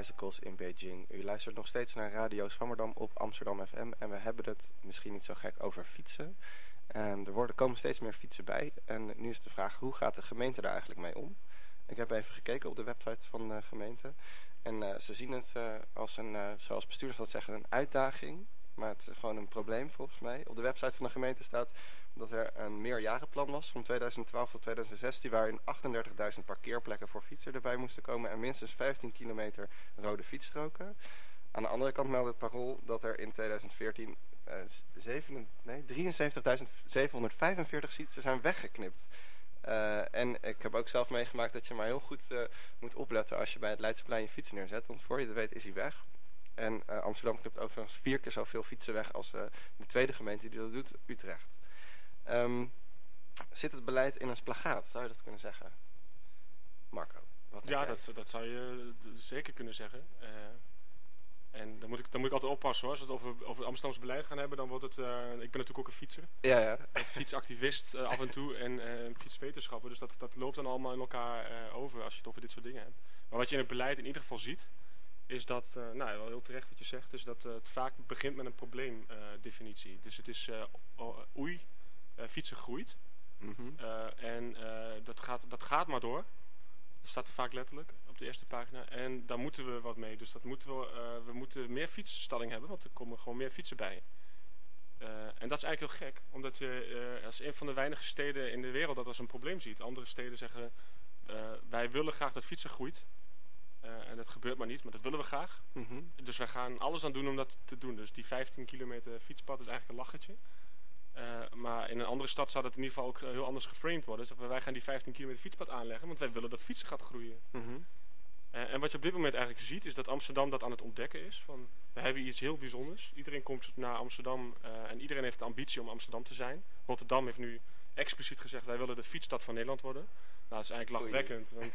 In Beijing. U luistert nog steeds naar Radio Swammerdam op Amsterdam FM. En we hebben het misschien niet zo gek over fietsen. En er worden, komen steeds meer fietsen bij. En nu is de vraag, hoe gaat de gemeente daar eigenlijk mee om? Ik heb even gekeken op de website van de gemeente. En eh, ze zien het eh, als een, eh, zoals bestuurders dat zeggen, een uitdaging. Maar het is gewoon een probleem volgens mij. Op de website van de gemeente staat dat er een meerjarenplan was van 2012 tot 2016... waarin 38.000 parkeerplekken voor fietsen erbij moesten komen... en minstens 15 kilometer rode fietsstroken. Aan de andere kant meldt het parool dat er in 2014 eh, nee, 73.745 fietsen zijn weggeknipt. Eh, en ik heb ook zelf meegemaakt dat je maar heel goed eh, moet opletten als je bij het Leidseplein je fiets neerzet. Want voor je het weet is hij weg. En Amsterdam knipt overigens vier keer zoveel fietsen weg als de tweede gemeente die dat doet, Utrecht. Ehm, zit het beleid in een splagaat, zou je dat kunnen zeggen? Marco, wat Ja, dat, dat zou je eh, zeker kunnen zeggen. Eh, en dan moet, ik, dan moet ik altijd oppassen hoor. Als we het over, over Amsterdamse beleid gaan hebben, dan wordt het... eh, ik ben natuurlijk ook een fietser. Ja, ja. Een fietsactivist af en toe en fietswetenschapper. Dus dat, dat loopt dan allemaal in elkaar over als je het over dit soort dingen hebt. Maar wat je in het beleid in ieder geval ziet, is dat, eh, nou wel heel terecht wat je zegt, is dat het vaak begint met een probleemdefinitie. dus het is oei, fietsen groeit. Mhm. Eh, en eh, dat, gaat, dat gaat maar door. Dat staat er vaak letterlijk op de eerste pagina. En daar moeten we wat mee. Dus dat moeten we, eh, we moeten meer fietsstalling hebben, want er komen gewoon meer fietsen bij. Eh, en dat is eigenlijk heel gek, omdat je eh, als een van de weinige steden in de wereld dat als een probleem ziet. Andere steden zeggen, eh, wij willen graag dat fietsen groeit. Eh, en dat gebeurt maar niet, maar dat willen we graag. Mhm. Dus wij gaan alles aan doen om dat te doen. Dus die 15 kilometer fietspad is eigenlijk een lachertje. Eh, maar in een andere stad zou dat in ieder geval ook eh, heel anders geframed worden. Dus wij gaan die 15 kilometer fietspad aanleggen, want wij willen dat fietsen gaat groeien. Mhm. Eh, en wat je op dit moment eigenlijk ziet, is dat Amsterdam dat aan het ontdekken is. Van, we hebben iets heel bijzonders. Iedereen komt naar Amsterdam en iedereen heeft de ambitie om Amsterdam te zijn. Rotterdam heeft nu expliciet gezegd, wij willen de fietsstad van Nederland worden. Nou, dat is eigenlijk lachwekkend. Want,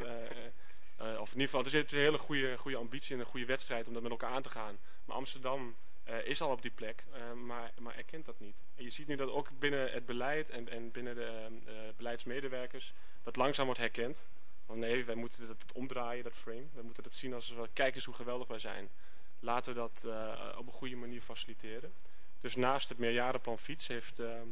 of in ieder geval, het is een hele goede, goede ambitie en een goede wedstrijd om dat met elkaar aan te gaan. Maar Amsterdam eh, is al op die plek, eh, maar, maar erkent dat niet. En je ziet nu dat ook binnen het beleid en, en binnen de eh, beleidsmedewerkers dat langzaam wordt herkend. Van nee, wij moeten dat omdraaien, dat frame. We moeten dat zien als, kijk eens hoe geweldig wij zijn. Laten we dat eh, op een goede manier faciliteren. Dus naast het meerjarenplan fiets heeft eh, eh,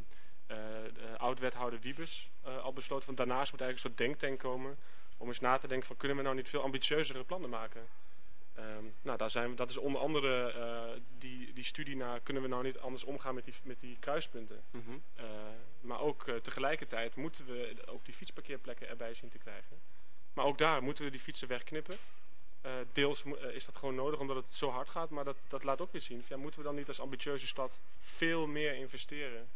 de oud-wethouder Wiebes al besloten van daarnaast moet eigenlijk een soort denktank komen om eens na te denken van kunnen we nou niet veel ambitieuzere plannen maken. Ehm, nou, daar zijn we, dat is onder andere eh, die, die studie naar kunnen we nou niet anders omgaan met die, met die kruispunten. Eh, maar ook eh, tegelijkertijd moeten we ook die fietsparkeerplekken erbij zien te krijgen. Maar ook daar moeten we die fietsen wegknippen. Deels is dat gewoon nodig omdat het zo hard gaat. Maar dat, dat laat ook weer zien. Ja, moeten we dan niet als ambitieuze stad veel meer investeren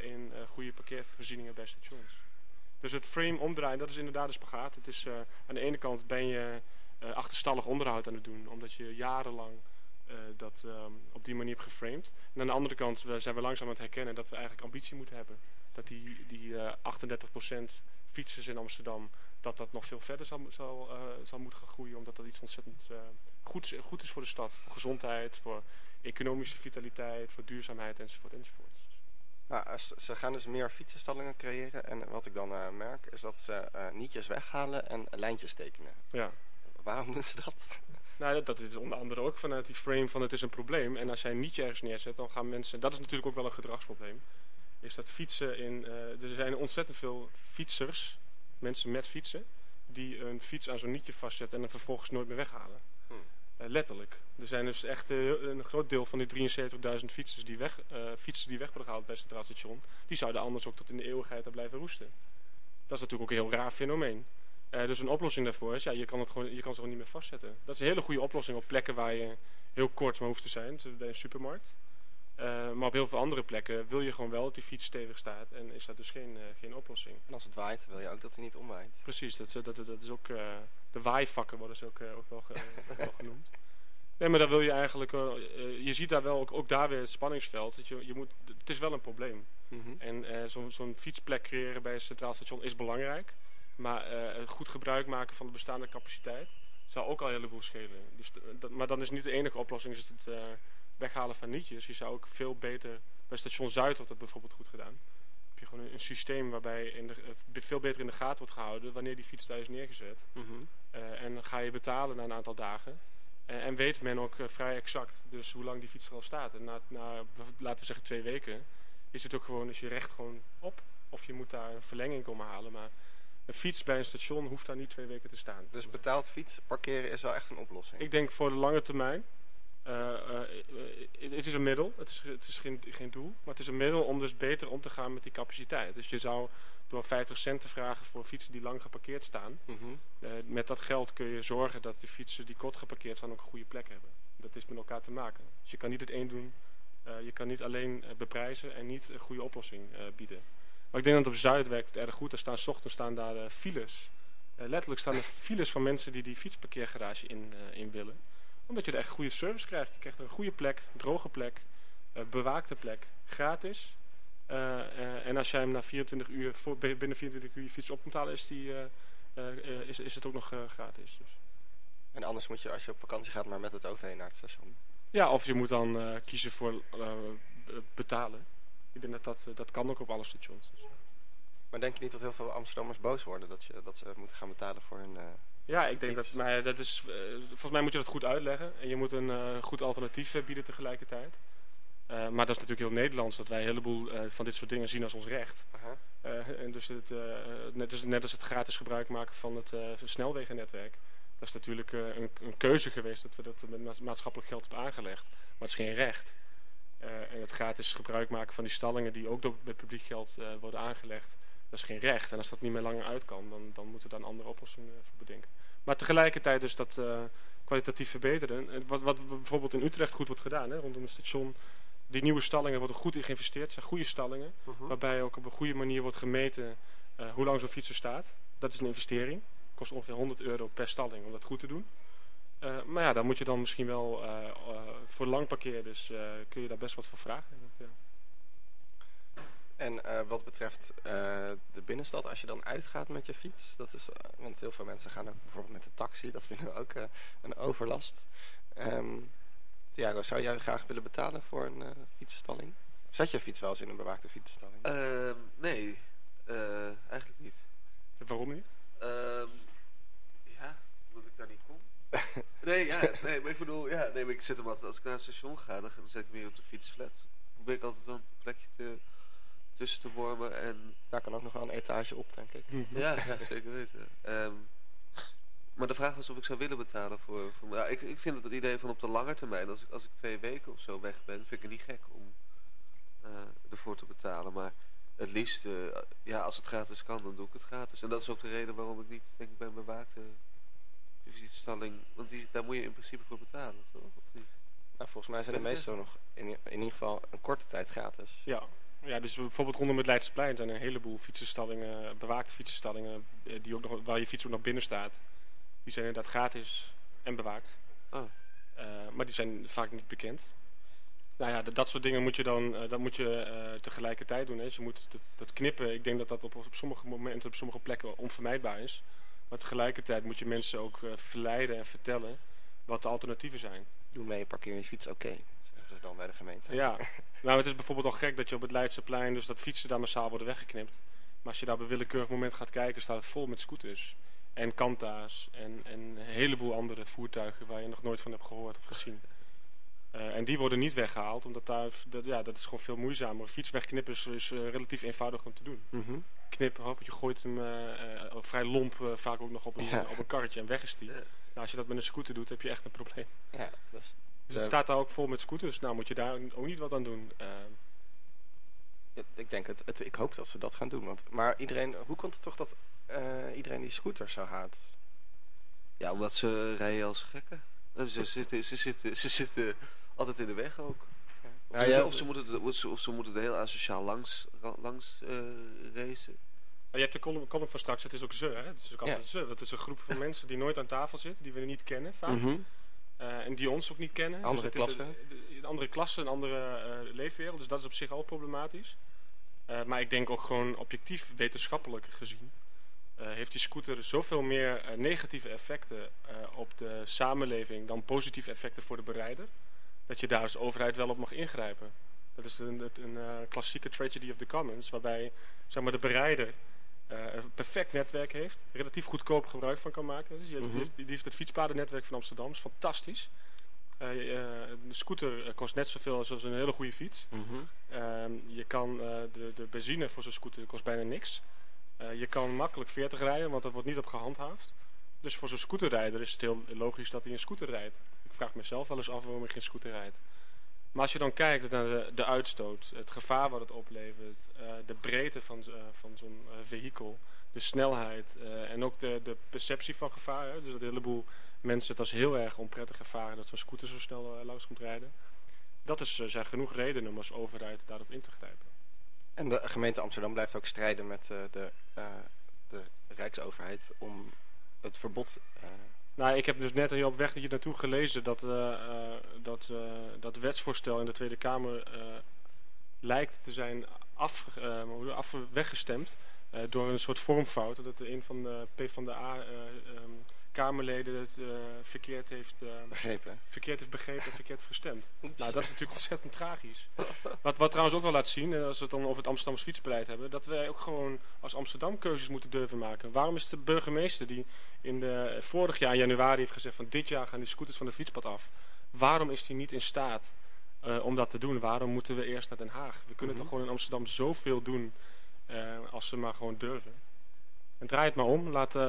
in goede parkeervoorzieningen bij stations? Dus het frame omdraaien, dat is inderdaad een spagaat. Het is, aan de ene kant ben je eh, achterstallig onderhoud aan het doen. Omdat je jarenlang eh, dat ehm, op die manier hebt geframed. En aan de andere kant we, zijn we langzaam aan het herkennen dat we eigenlijk ambitie moeten hebben. Dat die, die eh 38% fietsers in Amsterdam, dat dat nog veel verder zal, zal, eh, zal moeten gaan groeien. Omdat dat iets ontzettend eh, goed, goed is voor de stad. Voor gezondheid, voor economische vitaliteit, voor duurzaamheid enzovoort enzovoort. Nou, eh, ze- gaan dus meer fietsenstallingen creëren. En wat ik dan eh, merk is dat ze eh, nietjes weghalen en lijntjes tekenen. Ja. Waarom doen ze dat? Nou, dat, dat is onder andere ook vanuit die frame van het is een probleem. En als jij een nietje ergens neerzet, dan gaan mensen... Dat is natuurlijk ook wel een gedragsprobleem. Is dat fietsen in... eh, er zijn ontzettend veel fietsers, mensen met fietsen... die een fiets aan zo'n nietje vastzetten en dan vervolgens nooit meer weghalen. Hmm. Eh, letterlijk. Er zijn dus echt eh, een groot deel van die 73.000 fietsers die weg, fietsen die weg worden gehaald bij het Centraal Station... die zouden anders ook tot in de eeuwigheid daar blijven roesten. Dat is natuurlijk ook een heel raar fenomeen. Eh, dus een oplossing daarvoor is, ja, je kan, het gewoon, je kan ze gewoon niet meer vastzetten. Dat is een hele goede oplossing op plekken waar je heel kort maar hoeft te zijn, zoals bij een supermarkt. Eh, maar op heel veel andere plekken wil je gewoon wel dat die fiets stevig staat en is dat dus geen, eh, geen oplossing. En als het waait, wil je ook dat hij niet omwaait. Precies, dat, is- dat, dat, dat is ook, de waaivakken worden ze ook, ook wel, ge- wel genoemd. Nee, maar daar wil je eigenlijk, je ziet daar wel ook, ook daar weer het spanningsveld. Dat je, je moet, het is wel een probleem. Mhm. En zo'n zo'n fietsplek creëren bij een centraal station is belangrijk. Maar eh, goed gebruik maken van de bestaande capaciteit zou ook al een heleboel schelen. Dus dat, maar dan is niet de enige oplossing is het eh, weghalen van nietjes. Je zou ook veel beter, bij station Zuid wordt dat bijvoorbeeld goed gedaan. Heb je gewoon een, een systeem waarbij in de, eh, veel beter in de gaten wordt gehouden wanneer die fiets daar is neergezet. Mhm. En ga je betalen na een aantal dagen. En weet men ook vrij exact dus hoe lang die fiets er al staat. En na, na, laten we zeggen, twee weken is het ook gewoon, is je recht gewoon op. Of je moet daar een verlenging komen halen. Maar een fiets bij een station hoeft daar niet twee weken te staan. Dus betaald fiets parkeren is wel echt een oplossing. Ik denk voor de lange termijn. eh, eh, eh, het is een middel, het is, het is geen, geen doel. Maar het is een middel om dus beter om te gaan met die capaciteit. Dus je zou door 50 cent te vragen voor fietsen die lang geparkeerd staan. Mhm. Met dat geld kun je zorgen dat de fietsen die kort geparkeerd staan ook een goede plek hebben. Dat is met elkaar te maken. Dus je kan niet het één doen. Je kan niet alleen beprijzen en niet een goede oplossing bieden. Maar ik denk dat op Zuid werkt het erg goed. Daar staan 's ochtends staan daar eh, files. Eh, letterlijk staan er files van mensen die die fietsparkeergarage in, eh, in willen. Omdat je er echt goede service krijgt. Je krijgt een goede plek, droge plek, bewaakte plek, gratis. En als jij hem na 24 uur, voor, binnen 24 uur je fiets op moet halen, is, die, is, is het ook nog gratis. Dus. En anders moet je als je op vakantie gaat maar met het OV naar het station. Ja, of je moet dan kiezen voor betalen. Ik denk dat dat, eh, dat kan ook op alle stations. Dus. Maar denk je niet dat heel veel Amsterdammers boos worden dat, je, dat ze moeten gaan betalen voor hun... eh, Ja, ik denk Iets. dat, maar dat is, eh, volgens mij moet je dat goed uitleggen. En je moet een eh, goed alternatief eh, bieden tegelijkertijd. Eh, maar dat is natuurlijk heel Nederlands, dat wij een heleboel eh, van dit soort dingen zien als ons recht. Eh, en dus het, eh, net, dus, net als het gratis gebruik maken van het eh, snelwegennetwerk. Dat is natuurlijk eh, een, een keuze geweest dat we dat met ma- maatschappelijk geld hebben aangelegd. Maar het is geen recht. Eh, en het gratis gebruik maken van die stallingen die ook door, met publiek geld eh, worden aangelegd. Dat is geen recht. En als dat niet meer langer uit kan, dan, dan moeten we daar een andere oplossing eh, voor bedenken. Maar tegelijkertijd dus dat eh, kwalitatief verbeteren. En Wat, wat bijvoorbeeld in Utrecht goed wordt gedaan, hè, rondom het station. Die nieuwe stallingen worden goed in geïnvesteerd. Het zijn goede stallingen. Mhm. Waarbij ook op een goede manier wordt gemeten eh, hoe lang zo'n fiets er staat. Dat is een investering. Kost ongeveer 100 euro per stalling om dat goed te doen. Eh, maar ja, dan moet je dan misschien wel eh, eh, voor lang parkeerders eh, kun je daar best wat voor vragen. Ja. En eh, wat betreft eh, de binnenstad, als je dan uitgaat met je fiets, dat is, want heel veel mensen gaan ook bijvoorbeeld met de taxi, dat vinden we ook eh, een overlast. Ehm Thiago, zou jij graag willen betalen voor een eh, fietsenstalling? Zet je fiets wel eens in een bewaakte fietsenstalling? Ehm, nee, eh, eigenlijk niet. En waarom niet? Ehm, ja, omdat ik daar niet kom. nee, ja, nee, maar ik bedoel, ja, nee, maar ik zit hem altijd, als ik naar het station ga, dan, dan zet ik me hier op de fietsflat. Probeer ik altijd wel een plekje te, tussen te wormen en Daar kan ook nog wel een etage op, denk ik. Ja, ja zeker weten. Ehm, maar de vraag was of ik zou willen betalen voor... voor ja, ik, ik vind het het idee van op de lange termijn, als ik, als ik twee weken of zo weg ben, vind ik het niet gek om eh, ervoor te betalen. Maar het liefst, eh, ja, als het gratis kan, dan doe ik het gratis. En dat is ook de reden waarom ik niet, denk ik, bij een bewaakte Want die, daar moet je in principe voor betalen, toch? Of niet? Nou, volgens mij zijn de meeste nog in, in ieder geval een korte tijd gratis. Ja. ja, dus bijvoorbeeld rondom het Leidseplein zijn er een heleboel fietsenstallingen, bewaakte fietsenstallingen, eh, die ook nog, waar je fiets ook nog binnen staat. Die zijn inderdaad gratis en bewaakt. Oh. Eh, maar die zijn vaak niet bekend. Nou ja, dat, dat soort dingen moet je dan eh, dat moet je, eh, tegelijkertijd doen. Hè. Dus je moet dat, dat knippen, ik denk dat dat op, op sommige momenten, op sommige plekken onvermijdbaar is. Maar tegelijkertijd moet je mensen ook eh, verleiden en vertellen wat de alternatieven zijn. Doe mee, parkeer je fiets, oké. Zeggen ze dan bij de gemeente. Ja, nou het is bijvoorbeeld al gek dat je op het Leidseplein, dus dat fietsen daar massaal worden weggeknipt. Maar als je daar op een willekeurig moment gaat kijken, staat het vol met scooters. En kanta's en, en een heleboel andere voertuigen waar je nog nooit van hebt gehoord of gezien. Eh, en die worden niet weggehaald, omdat daar, dat, ja, dat is gewoon veel moeizamer. Fiets wegknippen is, is eh, relatief eenvoudig om te doen. Mhm. Knip, hop, je gooit hem eh, vrij lomp, eh, vaak ook nog op een, Ja. op een karretje en weg is die. Ja. Nou, als je dat met een scooter doet, heb je echt een probleem. Ja, dat is Dus het staat daar ook vol met scooters. Nou, moet je daar ook niet wat aan doen. Ja, ik denk het, het. Ik hoop dat ze dat gaan doen. Want, maar iedereen, hoe komt het toch dat eh, iedereen die scooters zo haat? Ja, omdat ze rijden als gekken. En Ze zitten, ze, zitten, ze zitten altijd in de weg ook. Of, Ja, ze, ja, of, ze, moeten, er- of, ze, of ze moeten er heel asociaal langs, langs eh, racen. je hebt de column, column van straks, het is ook ze. Hè? Het is ook Ja. altijd ze. Dat is een groep van mensen die nooit aan tafel zitten, die we niet kennen vaak. Mhm. Eh, en die ons ook niet kennen. Andere Dus het- klassen. Een andere klasse, een andere eh, leefwereld. Dus dat is op zich al problematisch. Eh, maar ik denk ook gewoon objectief wetenschappelijk gezien. eh, heeft die scooter zoveel meer eh, negatieve effecten eh, op de samenleving dan positieve effecten voor de berijder. Dat je daar als overheid wel op mag ingrijpen. Dat is een, een, een eh, klassieke tragedy of the commons. Waarbij zeg maar, de berijder eh, een perfect netwerk heeft. Relatief goedkoop gebruik van kan maken. Dus die, heeft, Mhm. die heeft- die heeft het fietspadennetwerk van Amsterdam. Is fantastisch. Eh, eh, een scooter kost net zoveel als een hele goede fiets. Mhm. Ehm, je kan de, de benzine voor zo'n scooter kost bijna niks. Je kan makkelijk 40 rijden, want dat wordt niet op gehandhaafd. Dus voor zo'n scooterrijder is het heel logisch dat hij een scooter rijdt. Vraag mezelf wel eens af waarom ik geen scooter rijd. Maar als je dan kijkt naar de, de uitstoot, het gevaar wat het oplevert, eh, de breedte van, eh, van zo'n eh, vehikel, de snelheid en ook de, de perceptie van gevaar. Hè, dus dat een heleboel mensen het als heel erg onprettig ervaren dat zo'n scooter zo snel langs komt rijden. Dat is, zijn genoeg redenen om als overheid daarop in te grijpen. En de gemeente Amsterdam blijft ook strijden met de, de Rijksoverheid om het verbod. Nou, ik heb dus net hier op weg hier naartoe gelezen dat, eh, eh, dat, eh, dat wetsvoorstel in de Tweede Kamer lijkt te zijn af, af, weggestemd door een soort vormfout. Dat een van de PvdA eh ehm, Kamerleden het eh, verkeerd, heeft, eh, begrepen. verkeerd heeft begrepen en verkeerd heeft gestemd. Nou, dat is natuurlijk ontzettend tragisch. Wat, wat trouwens ook wel laat zien, eh, als we het dan over het Amsterdamse fietsbeleid hebben, dat wij ook gewoon als Amsterdam keuzes moeten durven maken. Waarom is de burgemeester die in de, vorig jaar in januari heeft gezegd van dit jaar gaan die scooters van het fietspad af. Waarom is hij niet in staat om dat te doen? Waarom moeten we eerst naar Den Haag? We kunnen Mhm. toch gewoon in Amsterdam zoveel doen als ze maar gewoon durven. En draai het maar om. Laat, eh,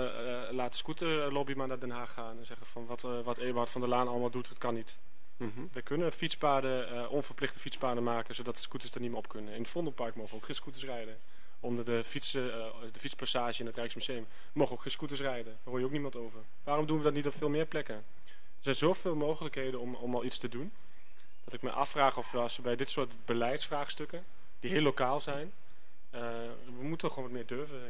laat de scooterlobby maar naar Den Haag gaan en zeggen van wat, eh, wat Ewout van der Laan allemaal doet, dat kan niet. Mhm. We kunnen fietspaden, eh, onverplichte fietspaden maken, zodat de scooters er niet meer op kunnen. In het Vondelpark mogen ook geen scooters rijden. Onder de, fietsen, de fietspassage in het Rijksmuseum mogen ook geen scooters rijden. Daar hoor je ook niemand over. Waarom doen we dat niet op veel meer plekken? Er zijn zoveel mogelijkheden om, om al iets te doen. Dat ik me afvraag of we als we bij dit soort beleidsvraagstukken, die heel lokaal zijn, we moeten gewoon wat meer durven.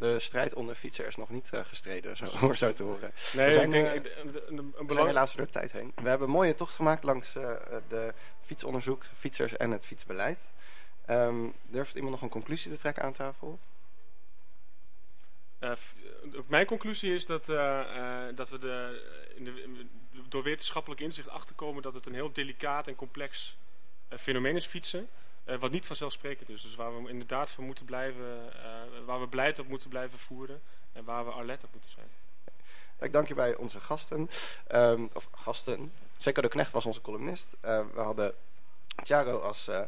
De strijd onder fietsen is nog niet eh, gestreden, zo, hoor zo te horen. Nee, We zijn, een We zijn helaas door de tijd heen. We hebben een mooie tocht gemaakt langs eh, de fietsonderzoek, fietsers en het fietsbeleid. Ehm, durft iemand nog een conclusie te trekken aan tafel? Mijn conclusie is dat, dat we de, in de, door wetenschappelijk inzicht achterkomen dat het een heel delicaat en complex fenomeen is fietsen. Eh, wat niet vanzelfsprekend is. Dus waar we inderdaad voor moeten blijven, eh, waar we beleid op moeten blijven voeren en waar we alert op moeten zijn. Ik dank je bij onze gasten. Ehm, of gasten. Seco de Knecht was onze columnist. Eh, we hadden Thiago als eh,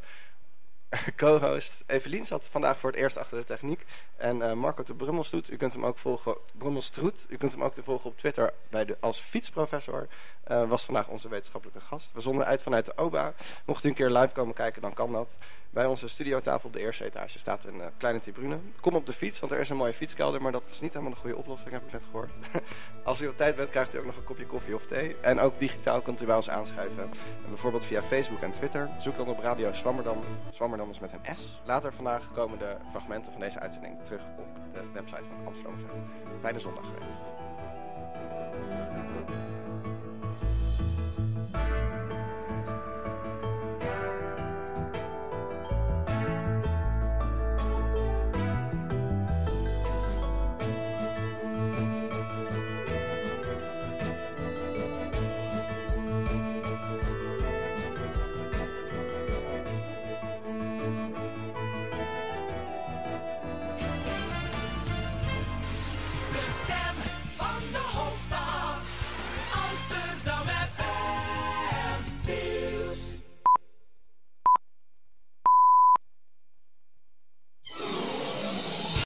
co-host. Evelien zat vandaag voor het eerst achter de techniek. En eh, Marco de Brummelstroet, u kunt hem ook volgen, Brummelstroet, u kunt hem ook te volgen op Twitter bij de, als fietsprofessor. eh, was vandaag onze wetenschappelijke gast. We zonden uit vanuit de OBA. Mocht u een keer live komen kijken, dan kan dat. Bij onze studiotafel op de eerste etage staat een eh, kleine tribune. Kom op de fiets, want er is een mooie fietskelder, maar dat was niet helemaal een goede oplossing, heb ik net gehoord. Als u op tijd bent, krijgt u ook nog een kopje koffie of thee. En ook digitaal kunt u bij ons aanschuiven. En bijvoorbeeld via Facebook en Twitter. Zoek dan op Radio Zwammerdam. Zwammerdam is met een S. Later vandaag komen de fragmenten van deze uitzending terug op de website van Amsterdam FM. Fijne zondag gewenst.